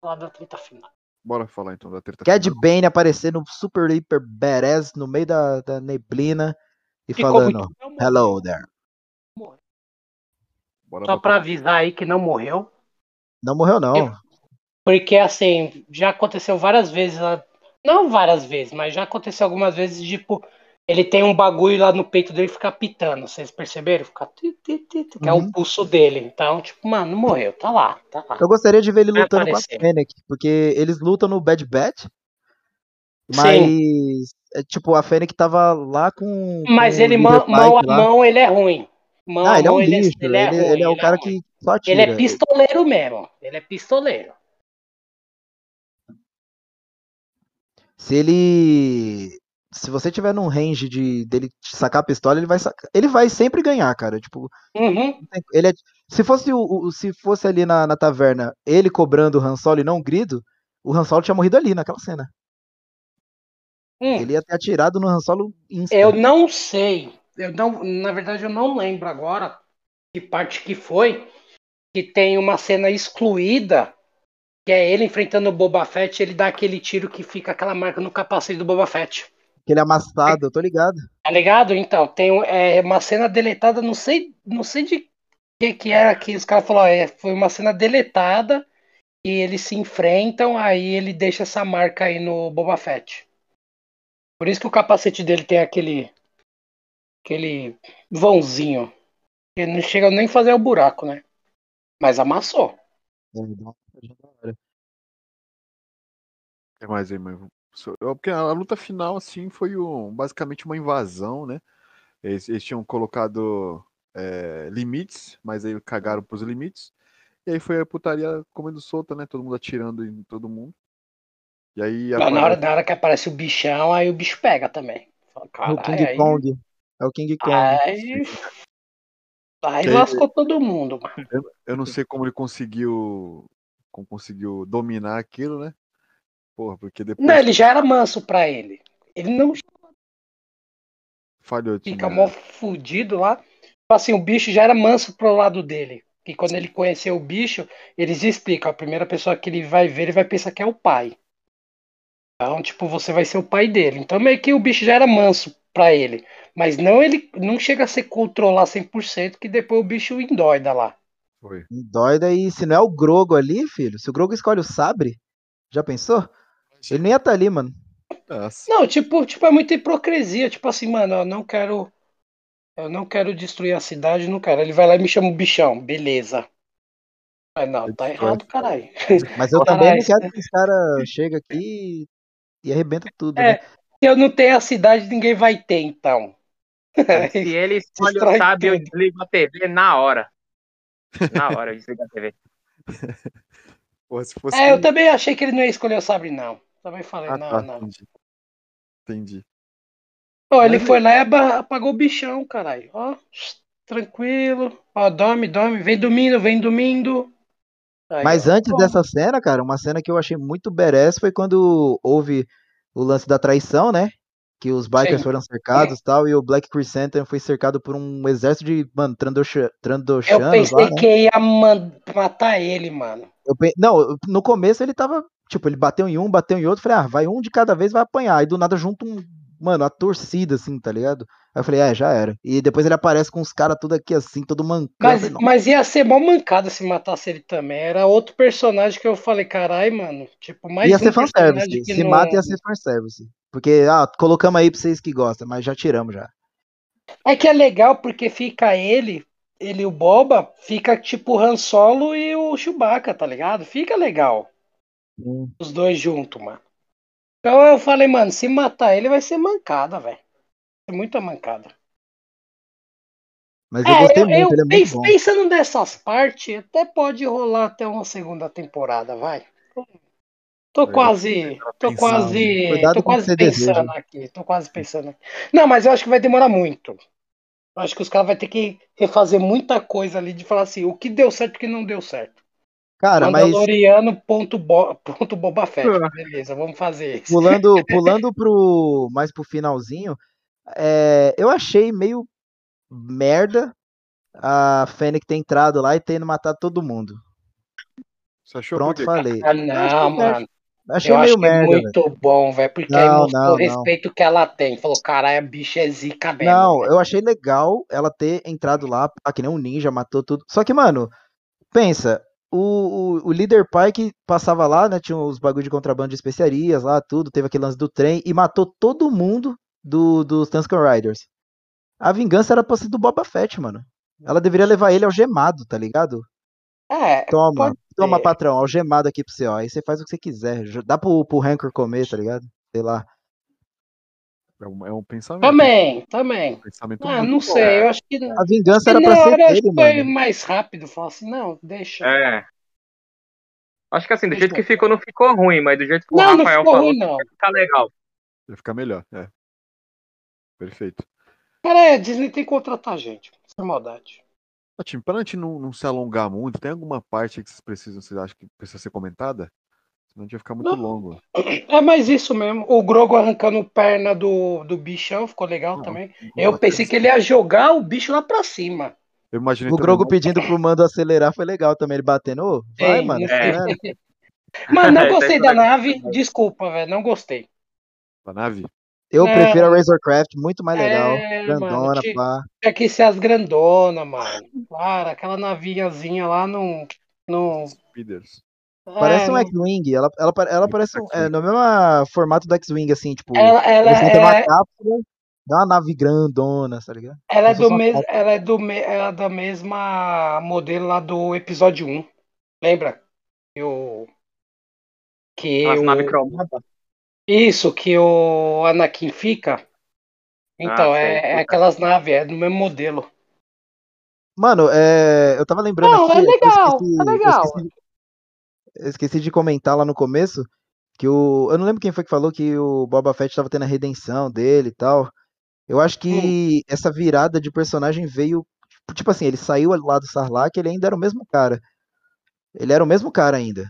Falar da treta final. Bora falar então da treta Cad final. Bane aparecendo super hiper badass no meio da, da neblina e Ficou falando Hello there. Bora Só pra avisar aí que não morreu. Não morreu, não. Porque assim, já aconteceu várias vezes. Não várias vezes, mas já aconteceu algumas vezes, tipo, ele tem um bagulho lá no peito dele ficar pitando, vocês perceberam? Fica que é o uhum. pulso dele. Então, tipo, mano, morreu, tá lá, tá lá. Eu gostaria de ver ele lutando com a Fennec, porque eles lutam no Bad Batch, mas Sim. É, tipo, a Fennec tava lá com. Mas com ele mão, mão a mão ele é ruim. Mão ah, ele é um lixo, ele, é, ele, é, ele é o cara é que só tira. Ele é pistoleiro mesmo. Ele é pistoleiro. Se ele se você tiver num range de dele sacar a pistola, ele vai sacar, ele vai sempre ganhar, cara. Tipo, uhum. ele é, se fosse o, o, se fosse ali na, na taverna, ele cobrando o Han Solo e não o Grido, o Han Solo tinha morrido ali naquela cena. Hum. Ele ia ter atirado no Han Solo instant. Eu não sei. Eu não, na verdade, eu não lembro agora que parte que foi que tem uma cena excluída que é ele enfrentando o Boba Fett, ele dá aquele tiro que fica aquela marca no capacete do Boba Fett. Aquele amassado, eu tô ligado. Tá ligado? Então, tem é, uma cena deletada, não sei, não sei de que que era que os caras falaram, é, foi uma cena deletada e eles se enfrentam, aí ele deixa essa marca aí no Boba Fett. Por isso que o capacete dele tem aquele aquele vãozinho. Ele não chega nem a fazer o buraco, né? Mas amassou. É, é mais aí, mãe. Porque a luta final, assim, foi um, basicamente uma invasão, né? Eles, eles tinham colocado é, limites, mas aí cagaram pros limites. E aí foi a putaria comendo solta, né? Todo mundo atirando em todo mundo. E aí. Aparece... Na, hora, na hora que aparece o bichão, aí o bicho pega também. Caralho, o King aí... Kong. É o King Kong. Aí, aí lascou todo mundo, mano. Eu, eu, não sei como ele conseguiu. Como conseguiu dominar aquilo, né? Porra, porque depois. Não, ele já era manso pra ele. Ele não. Falhou, Fica mó fudido lá. Tipo assim, o bicho já era manso pro lado dele. E quando ele conheceu o bicho, eles explicam. A primeira pessoa que ele vai ver, ele vai pensar que é o pai. Então, tipo, você vai ser o pai dele. Então, meio que o bicho já era manso pra ele. Mas não ele não chega a ser controlar 100%, que depois o bicho endoida lá. Foi. Endoida e se não é o Grogo ali, filho, se o Grogo escolhe o sabre, já pensou? Ele nem ia estar tá ali, mano. Nossa. Não, tipo, tipo, é muita hipocrisia. Tipo assim, mano, eu não quero. Eu não quero destruir a cidade, não quero. Ele vai lá e me chama o bichão, beleza. Mas não, tá errado, caralho. [LAUGHS] Mas eu também não quero que os caras cheguem aqui e arrebenta tudo. É, né? se eu não tenho a cidade, ninguém vai ter, então. [LAUGHS] Se ele escolhe o sábio, eu desligo a TV na hora. Na hora eu desligo a TV. [LAUGHS] Pô, fosse... É, eu também achei que ele não ia escolher o Sabre, não. Também falei, ah, não, tá, não. Entendi. entendi. Pô, ele foi lá e apagou o bichão, caralho. Ó, tranquilo. Ó, dorme, dorme. Vem dormindo, vem dormindo. Aí, Mas ó, antes pô. dessa cena, cara, uma cena que eu achei muito badass foi quando houve o lance da traição, né? Que os bikers Sim. foram cercados e tal, e o Black Chrysanthemum foi cercado por um exército de, mano, Trandoshanos Eu pensei lá, né? que ia matar ele, mano. Eu, não, no começo ele tava, tipo, ele bateu em um, bateu em outro, falei, ah, vai um de cada vez, vai apanhar. Aí do nada junto um, mano, a torcida, assim, tá ligado? Aí eu falei, é, já era. E depois ele aparece com os caras tudo aqui assim, todo mancado. Mas, mas ia ser mó mancada se matasse ele também. Era outro personagem que eu falei, carai, mano. Tipo, mais Ia um ser fanservice. Se não... mata, ia ser fanservice. Porque, ah, colocamos aí pra vocês que gostam, mas já tiramos já. É que é legal porque fica ele, ele e o Boba, fica tipo o Han Solo e o Chewbacca, tá ligado? Fica legal. Hum. Os dois juntos, mano. Então eu falei, mano, se matar ele vai ser mancada, velho. Muita mancada. Mas eu é, gostei eu, muito, eu, ele é muito Pensando nessas partes, até pode rolar até uma segunda temporada, vai. Tô quase. Tô quase. tô quase pensando aqui. Tô quase pensando aqui. Não, mas eu acho que vai demorar muito. Eu acho que os caras vão ter que refazer muita coisa ali de falar assim, o que deu certo e o que não deu certo. Cara, Mandaloriano mas. Ponto, bo... ponto Boba Fett. Beleza, vamos fazer isso. Pulando, [LAUGHS] pulando pro. mais pro finalzinho, é, eu achei meio merda a Fennec ter entrado lá e tendo matado todo mundo. Você achou Pronto, falei. Ah, não, mano. Achei eu meio acho merda, muito véio. bom, velho, porque não, aí mostrou não, o respeito não. que ela tem. Falou, caralho, a bicha é zica mesmo. Não, véio. eu achei legal ela ter entrado lá, ah, que nem um ninja, matou tudo. Só que, mano, pensa, o, o, o líder pai que passava lá, né, tinha os bagulho de contrabando de especiarias lá, tudo, teve aquele lance do trem e matou todo mundo do, dos Tusken Riders. A vingança era pra ser do Boba Fett, mano. Ela deveria levar ele algemado, tá ligado? É. Toma, toma, patrão, algemado aqui pro você, ó. Aí você faz o que você quiser. Dá pro, pro Rancor comer, tá ligado? Sei lá. É um, é um pensamento. Também, também. Um pensamento ah, não sei, é. eu acho que. A vingança era pra ser dele, foi mais rápido. Falar assim, não, deixa. É. Acho que assim, do jeito que ficou, não ficou ruim, mas do jeito que o não, Rafael não falou, ruim, não. ficar legal. Vai ficar melhor, é. Perfeito. Cara, a Disney tem que contratar gente. Sem maldade. Ah, time, para a gente não, não, se alongar muito, tem alguma parte que vocês precisam, vocês acham que precisa ser comentada? Senão a gente vai ficar muito não. longo. É mais isso mesmo. O Grogo arrancando perna do, do bichão ficou legal não, também. Eu pensei que ele ia jogar o bicho lá pra cima. Eu imaginei o Grogo pedindo pro mando acelerar foi legal também, ele batendo. Oh, vai, Sim, mano. [LAUGHS] [LAUGHS] É. Mas não gostei da nave. Desculpa, velho. Não gostei. Da nave? Eu não, prefiro a Razorcraft, muito mais legal. É, grandona, mano, pá. Tinha que ser as grandonas, mano. Claro, aquela navinhazinha lá no. no... Speeders. Parece é, um X-Wing, ela, ela, ela parece um, é, no mesmo formato do X-Wing, assim, tipo. Ela, ela é... uma cápsula, dá uma nave grandona, tá ligado? Ela é, do mes, ela é do me, ela é da mesma modelo lá do episódio 1. Lembra? Que o. Que o... nave cromada? Isso, que o Anakin fica. Então, ah, é, é, aquelas naves, é do mesmo modelo. Mano, é, eu tava lembrando Não, aqui. é legal, esqueci, é legal. Eu esqueci, eu esqueci, de comentar lá no começo que o. Eu não lembro quem foi que falou que o Boba Fett tava tendo a redenção dele e tal. Eu acho que hum. essa virada de personagem veio. Tipo assim, ele saiu lá do Sarlacc, ele ainda era o mesmo cara. Ele era o mesmo cara ainda.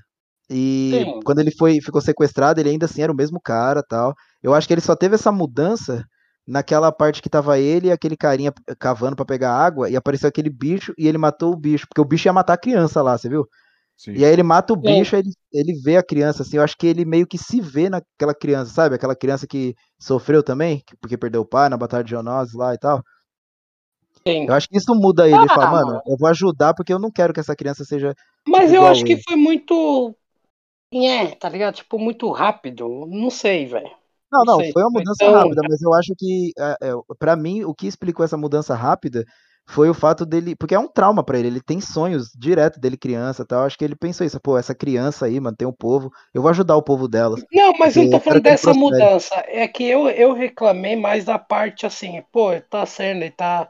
E Sim. quando ele foi ficou sequestrado, ele ainda assim era o mesmo cara, tal. Eu acho que ele só teve essa mudança naquela parte que tava ele e aquele carinha cavando para pegar água e apareceu aquele bicho e ele matou o bicho, porque o bicho ia matar a criança lá, você viu? Sim. E aí ele mata o bicho, ele, ele vê a criança, assim, eu acho que ele meio que se vê naquela criança, sabe? Aquela criança que sofreu também, porque perdeu o pai na Batalha de Geonosis lá e tal. Sim. Eu acho que isso muda ele, ah, ele fala, mano, eu vou ajudar porque eu não quero que essa criança seja. Mas eu acho que foi muito é, tá ligado? Tipo, muito rápido. Não sei, velho. Não, não, foi uma mudança então... rápida, mas eu acho que, é, é, para mim, o que explicou essa mudança rápida foi o fato dele. Porque é um trauma para ele, ele tem sonhos direto dele criança tal. Acho que ele pensou isso, pô, essa criança aí, mano, tem um povo, eu vou ajudar o povo delas. Não, mas eu não tô falando dessa mudança. É que eu, eu reclamei mais da parte assim, pô, tá sendo, ele tá,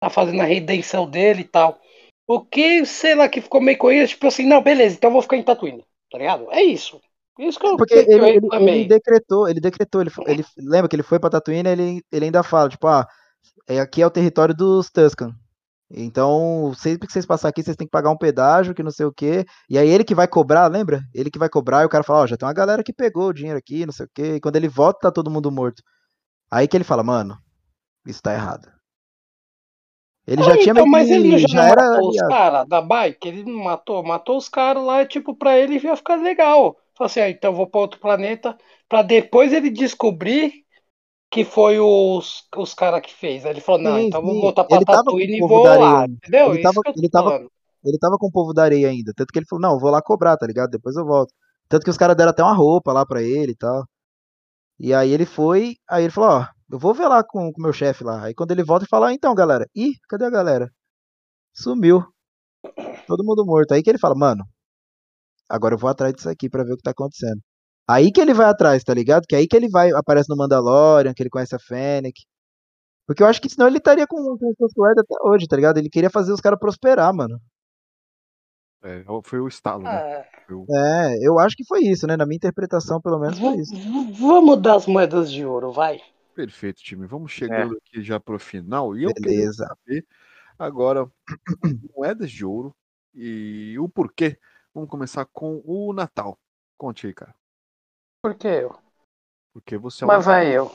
tá fazendo a redenção dele e tal. O que, sei lá, que ficou meio corrido, tipo assim, não, beleza, então eu vou ficar em Tatooine, tá ligado? É isso. Isso que eu, Porque que ele, eu ele, ele, decretou, ele decretou, ele, ele lembra que ele foi pra Tatooine, ele, ele ainda fala, tipo, ah, é, aqui é o território dos Tuscan. Então, sempre que vocês passarem aqui, vocês têm que pagar um pedágio, que não sei o quê. E aí ele que vai cobrar, lembra? Ele que vai cobrar e o cara fala, ó, oh, já tem uma galera que pegou o dinheiro aqui, não sei o quê. E quando ele volta, tá todo mundo morto. Aí que ele fala, mano, isso tá errado. Ele ah, já tinha então, mas ele já, já era os caras da bike, ele não matou, matou os caras lá, tipo, pra ele ia ficar legal. Falei assim, ah, então vou pra outro planeta, pra depois ele descobrir que foi os, os caras que fez. Aí ele falou, não, sim, então sim. vou voltar pra ele Tatooine e vou lá, entendeu? Ele tava, ele, tava, ele tava com o povo da areia ainda, tanto que ele falou, não, eu vou lá cobrar, tá ligado? Depois eu volto. Tanto que os caras deram até uma roupa lá pra ele e tal. E aí ele foi, aí ele falou, ó, eu vou ver lá com o meu chefe lá. Aí quando ele volta, ele fala, ah, então, galera, ih, cadê a galera? Sumiu. Todo mundo morto. Aí que ele fala, mano, agora eu vou atrás disso aqui pra ver o que tá acontecendo. Aí que ele vai atrás, tá ligado? Que aí que ele vai, aparece no Mandalorian, que ele conhece a Fennec. Porque eu acho que senão ele estaria com, com o Sword até hoje, tá ligado? Ele queria fazer os caras prosperar, mano. É, foi o estalo, né? É. é, eu acho que foi isso, né? Na minha interpretação, pelo menos, foi isso. Vamos dar as moedas de ouro, vai. Perfeito, time. Vamos chegando é. aqui já pro final. E eu Beleza. saber agora [CLEARS THROAT] moedas de ouro e o porquê. Vamos começar com o Natal. Conte aí, cara. Por que eu? Porque você é. Mas vai eu.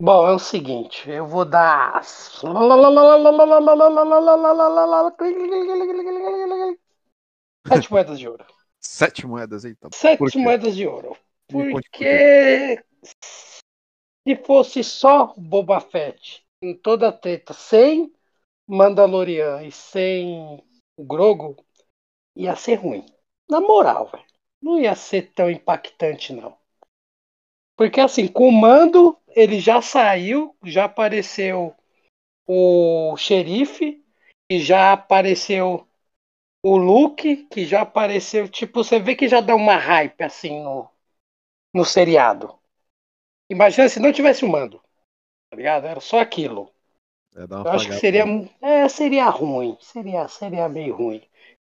Bom, é o seguinte, eu vou dar. Sete moedas de ouro. Sete moedas, então. Sete moedas de ouro. Porque se fosse só Boba Fett em toda a treta, sem Mandalorian e sem Grogo, ia ser ruim. Na moral, velho não ia ser tão impactante, não. Porque assim, com o mando, ele já saiu, já apareceu o xerife, e já apareceu o Luke, que já apareceu. Tipo, você vê que já dá uma hype assim no, no seriado. Imagina se não tivesse o mando. Tá ligado? Era só aquilo. É, eu acho que seria, é, seria ruim. Seria, seria meio ruim.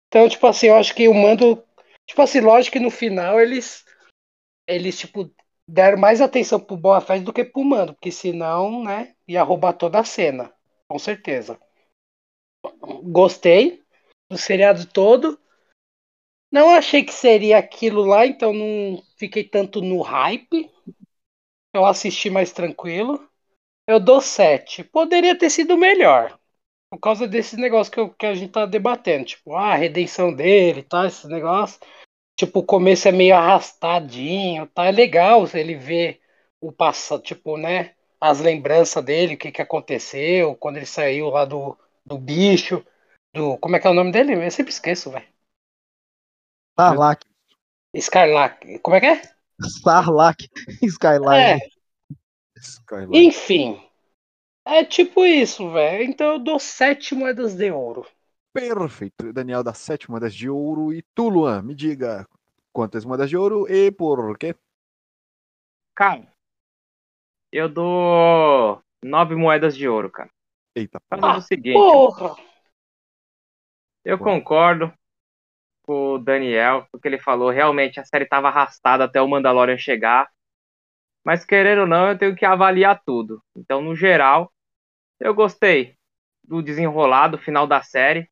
Então, tipo assim, eu acho que o mando Tipo assim, lógico que no final eles. Eles, tipo, deram mais atenção pro Boa Fett do que pro Mando, porque senão, né, ia roubar toda a cena. Com certeza. Gostei do seriado todo. Não achei que seria aquilo lá, então não fiquei tanto no hype. Eu assisti mais tranquilo. Eu dou 7. Poderia ter sido melhor. Por causa desse negócio que, eu, que a gente tá debatendo. Tipo, ah, a redenção dele, tá? Esse negócio. Tipo, o começo é meio arrastadinho, tá? É legal ele ver o passado, tipo, né? As lembranças dele, o que, que aconteceu, quando ele saiu lá do, do bicho, do. Como é que é o nome dele? Eu sempre esqueço, velho. Starlack. Skylark. Como é que é? Starlack. [LAUGHS] Skylark. É. Skylark. Enfim. É tipo isso, velho. Então eu dou sete moedas de ouro. Perfeito. Daniel dá sete moedas de ouro. E tu, Luan, me diga quantas moedas de ouro e por quê? Cara, eu dou nove moedas de ouro, cara. Eita. Fazendo ah, o seguinte. Porra. Eu concordo com o Daniel, porque ele falou. Realmente a série estava arrastada até o Mandalorian chegar. Mas querendo ou não, eu tenho que avaliar tudo. Então, no geral, eu gostei do desenrolado final da série.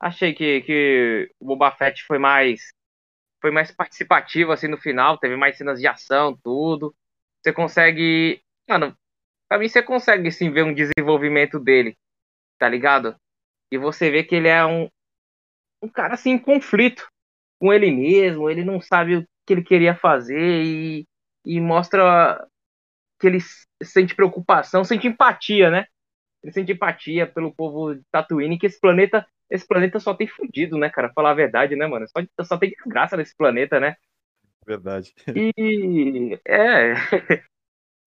Achei que, que o Boba Fett foi mais foi mais participativo assim no final, teve mais cenas de ação, tudo. Você consegue, mano, pra mim você consegue sim ver um desenvolvimento dele, tá ligado? E você vê que ele é um um cara assim em conflito com ele mesmo, ele não sabe o que ele queria fazer e, e mostra que ele sente preocupação, sente empatia, né? Ele sente empatia pelo povo de Tatooine, que esse planeta esse planeta só tem fudido, né, cara? Falar a verdade, né, mano? Só, só tem desgraça nesse planeta, né? Verdade. [LAUGHS] E é. [LAUGHS]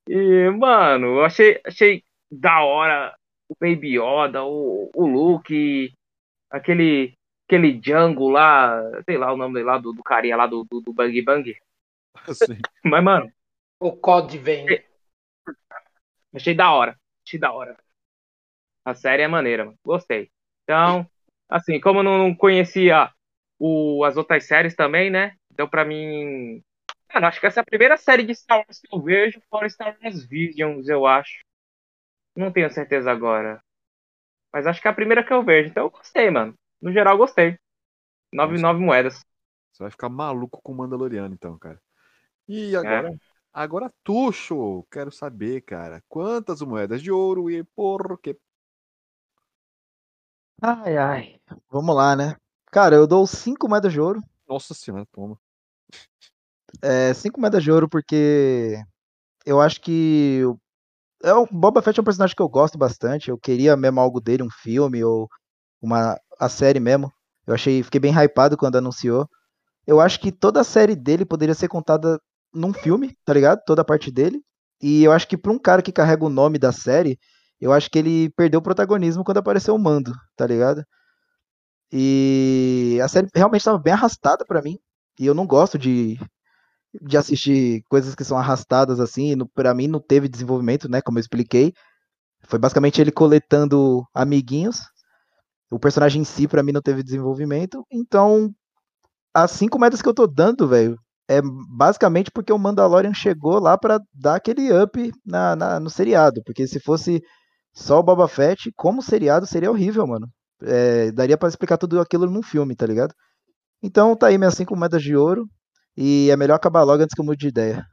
E, mano, eu achei, achei da hora o Baby Yoda, o, o Luke, aquele, aquele Django lá, sei lá o nome lá do, do carinha lá do, do, do Bang Bang. Sim. [LAUGHS] Mas, mano. O Code vem. Achei, achei da hora. Achei da hora. A série é maneira, mano. Gostei. Então, assim, como eu não conhecia o, as outras séries também, né? Então, pra mim. Cara, acho que essa é a primeira série de Star Wars que eu vejo, fora Star Wars Visions, eu acho. Não tenho certeza agora. Mas acho que é a primeira que eu vejo. Então eu gostei, mano. No geral, gostei. Nove, nove moedas. Você vai ficar maluco com o Mandaloriano, então, cara. E agora? É. Agora, Tuxo, quero saber, cara, quantas moedas de ouro e por quê? Ai, ai. Vamos lá, né? Cara, eu dou cinco moedas de ouro. Nossa senhora, toma. É, cinco moedas de ouro porque eu acho que é o Boba Fett é um personagem que eu gosto bastante. Eu queria mesmo algo dele, um filme ou uma a série mesmo. Eu achei, fiquei bem hypado quando anunciou. Eu acho que toda a série dele poderia ser contada num filme, tá ligado? Toda a parte dele. E eu acho que pra um cara que carrega o nome da série, eu acho que ele perdeu o protagonismo quando apareceu o Mando, tá ligado? E a série realmente estava bem arrastada para mim. E eu não gosto de, de assistir coisas que são arrastadas assim. Para mim não teve desenvolvimento, né? Como eu expliquei. Foi basicamente ele coletando amiguinhos. O personagem em si, para mim, não teve desenvolvimento. Então, as cinco metas que eu tô dando, velho, é basicamente porque o Mandalorian chegou lá para dar aquele up na, na, no seriado. Porque se fosse só o Boba Fett, como seriado, seria horrível, mano. É, daria para explicar tudo aquilo num filme, tá ligado? Então tá aí minhas cinco moedas de ouro. E é melhor acabar logo antes que eu mude de ideia.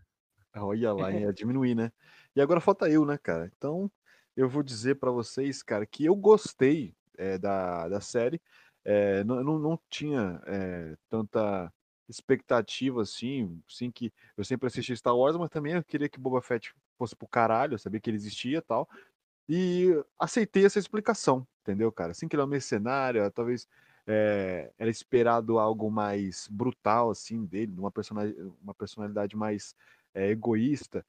Olha lá, [LAUGHS] diminuir, né? E agora falta eu, né, cara? Então eu vou dizer para vocês, cara, que eu gostei é, da, da série. É, não, não, não tinha é, tanta expectativa assim, sim que eu sempre assisti Star Wars, mas também eu queria que Boba Fett fosse pro caralho, eu sabia que ele existia e tal. E aceitei essa explicação, entendeu, cara? Assim que ele é um mercenário, talvez é, era esperado algo mais brutal, assim, dele, uma personalidade, uma personalidade mais é, egoísta.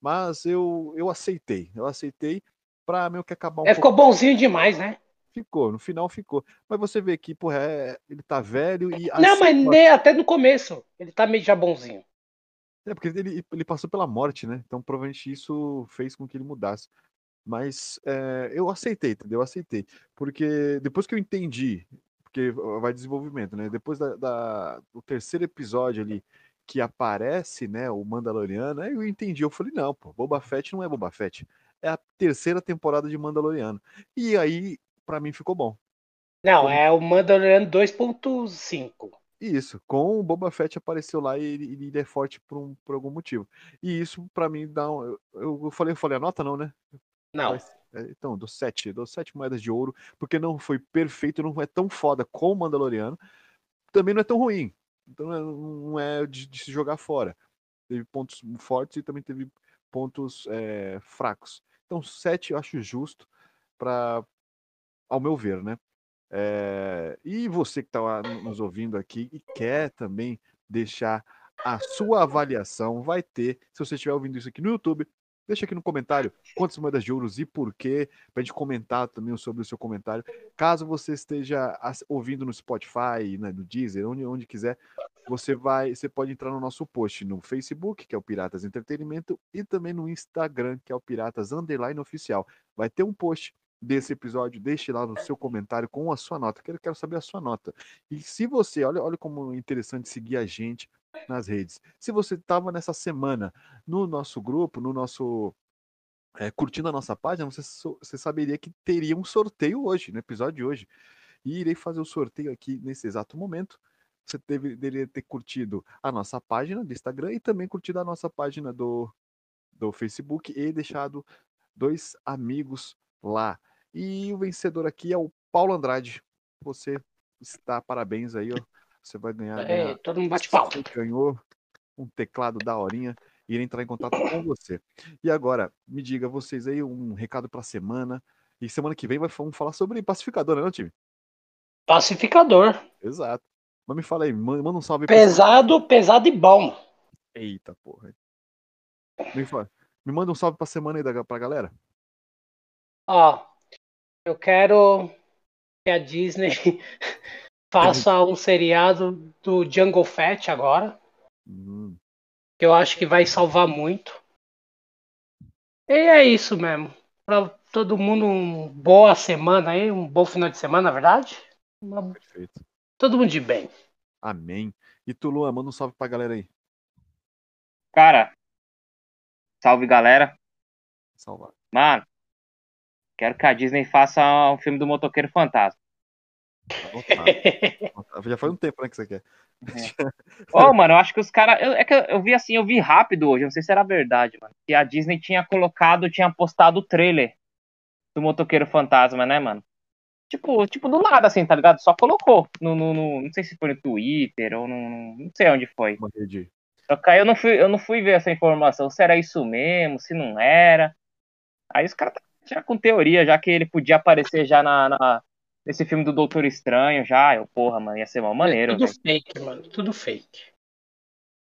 Mas eu, eu aceitei, eu aceitei pra meio que acabar um é, Ficou bonzinho demais, né? Ficou, no final ficou. Mas você vê que, porra, é, ele tá velho e. Não, mas nem até no começo. Ele tá meio já bonzinho. É, porque ele, ele passou pela morte, né? Então provavelmente isso fez com que ele mudasse. Mas é, eu aceitei, entendeu? Eu aceitei. Porque depois que eu entendi, porque vai desenvolvimento, né? Depois da, da, do terceiro episódio ali, que aparece, né, o Mandaloriano, aí eu entendi. Eu falei, não, pô, Boba Fett não é Boba Fett. É a terceira temporada de Mandaloriano. E aí, para mim, ficou bom. Não, é o Mandaloriano 2.5. Isso, com o Boba Fett apareceu lá e ele, ele é forte por, um, por algum motivo. E isso, para mim, dá um, eu, eu, falei, eu falei, a nota não, né? Não. É, então, dou sete, dou sete moedas de ouro, porque não foi perfeito, não é tão foda como o Mandaloriano, também não é tão ruim. Então não é, é de, de se jogar fora. Teve pontos fortes e também teve pontos é, fracos. Então, sete eu acho justo para, ao meu ver, né? É, e você que está nos ouvindo aqui e quer também deixar a sua avaliação, vai ter, se você estiver ouvindo isso aqui no YouTube, Deixa aqui no comentário quantas moedas de ouros e por quê, para a gente comentar também sobre o seu comentário. Caso você esteja ouvindo no Spotify, né, no Deezer, onde, onde quiser, você vai, você pode entrar no nosso post no Facebook, que é o Piratas Entretenimento, e também no Instagram, que é o Piratas Underline Oficial. Vai ter um post desse episódio, deixe lá no seu comentário com a sua nota. Quero, quero saber a sua nota. E se você, olha, olha como é interessante seguir a gente nas redes. Se você estava nessa semana no nosso grupo, no nosso é, curtindo a nossa página, você, você saberia que teria um sorteio hoje, no episódio de hoje. E irei fazer o sorteio aqui nesse exato momento. Você deve, deveria ter curtido a nossa página do Instagram e também curtido a nossa página do, do Facebook e deixado dois amigos lá. E o vencedor aqui é o Paulo Andrade. Você está, parabéns aí, ó. Você vai ganhar. É, ganhar, todo mundo bate palma. Ganhou um teclado da horinha e irei entrar em contato com você. E agora, me diga vocês aí um recado para a semana. E semana que vem vai, vamos falar sobre pacificador, né, não, time? Pacificador. Exato. Mas me fala aí, manda um salve. Pesado, pesado e bom. Eita porra. Me fala, Me manda um salve pra semana aí da, pra galera. Ó, eu quero que a Disney [LAUGHS] faça um seriado do Jungle Fett agora. Uhum. Que eu acho que vai salvar muito. E é isso mesmo. Pra todo mundo, uma boa semana aí, um bom final de semana, na verdade. Uma... Perfeito. Todo mundo de bem. Amém. E tu, Luan, manda um salve pra galera aí. Cara, salve galera. Salve. Mano, quero que a Disney faça um filme do Motoqueiro Fantasma. [LAUGHS] Já foi um tempo, né, que você quer. É. oh, mano, eu acho que os caras. É que eu vi assim, eu vi rápido hoje, não sei se era verdade, mano. Que a Disney tinha colocado, tinha postado o trailer do Motoqueiro Fantasma, né, mano? Tipo, tipo, do nada, assim, tá ligado? Só colocou. No, no, no não sei se foi no Twitter ou no. Não sei onde foi. Só que aí eu não fui, eu não fui ver essa informação, se era isso mesmo, se não era. Aí os caras tá já com teoria, já que ele podia aparecer já na, na nesse filme do Doutor Estranho, já. Eu, porra, mano, ia ser mal maneiro. É tudo véio. fake, mano. Tudo fake.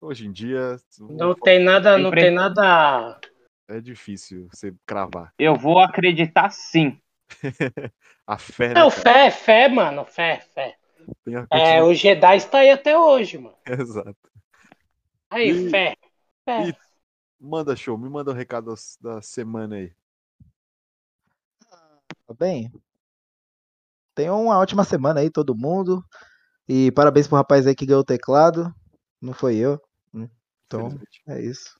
Hoje em dia. Não tem nada, não tem nada. É difícil você cravar. Eu vou acreditar sim. [LAUGHS] a fé. Não, fé, fé, mano. Fé, fé. É, o Jedi está aí até hoje, mano. [LAUGHS] Exato. Aí, e, fé. fé. E manda show, me manda o um recado da semana aí. Tá bem. Tenham uma ótima semana aí, todo mundo. E parabéns pro rapaz aí que ganhou o teclado. Não foi eu. Né? Então, é isso.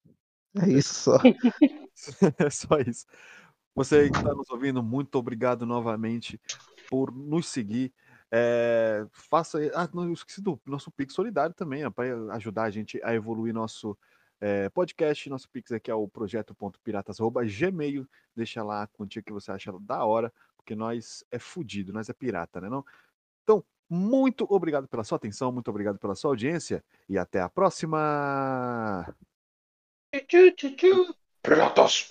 É isso só. [LAUGHS] é só isso. Você que está nos ouvindo, muito obrigado novamente por nos seguir. É, faça. Ah, não, eu esqueci do nosso Pix Solidário também, para ajudar a gente a evoluir nosso é, podcast. Nosso Pix aqui é o projeto.piratas.gmail. Deixa lá a quantia que você acha da hora, porque nós é fudido, nós é pirata, né? Não? Então, muito obrigado pela sua atenção, muito obrigado pela sua audiência e até a próxima! Piratas!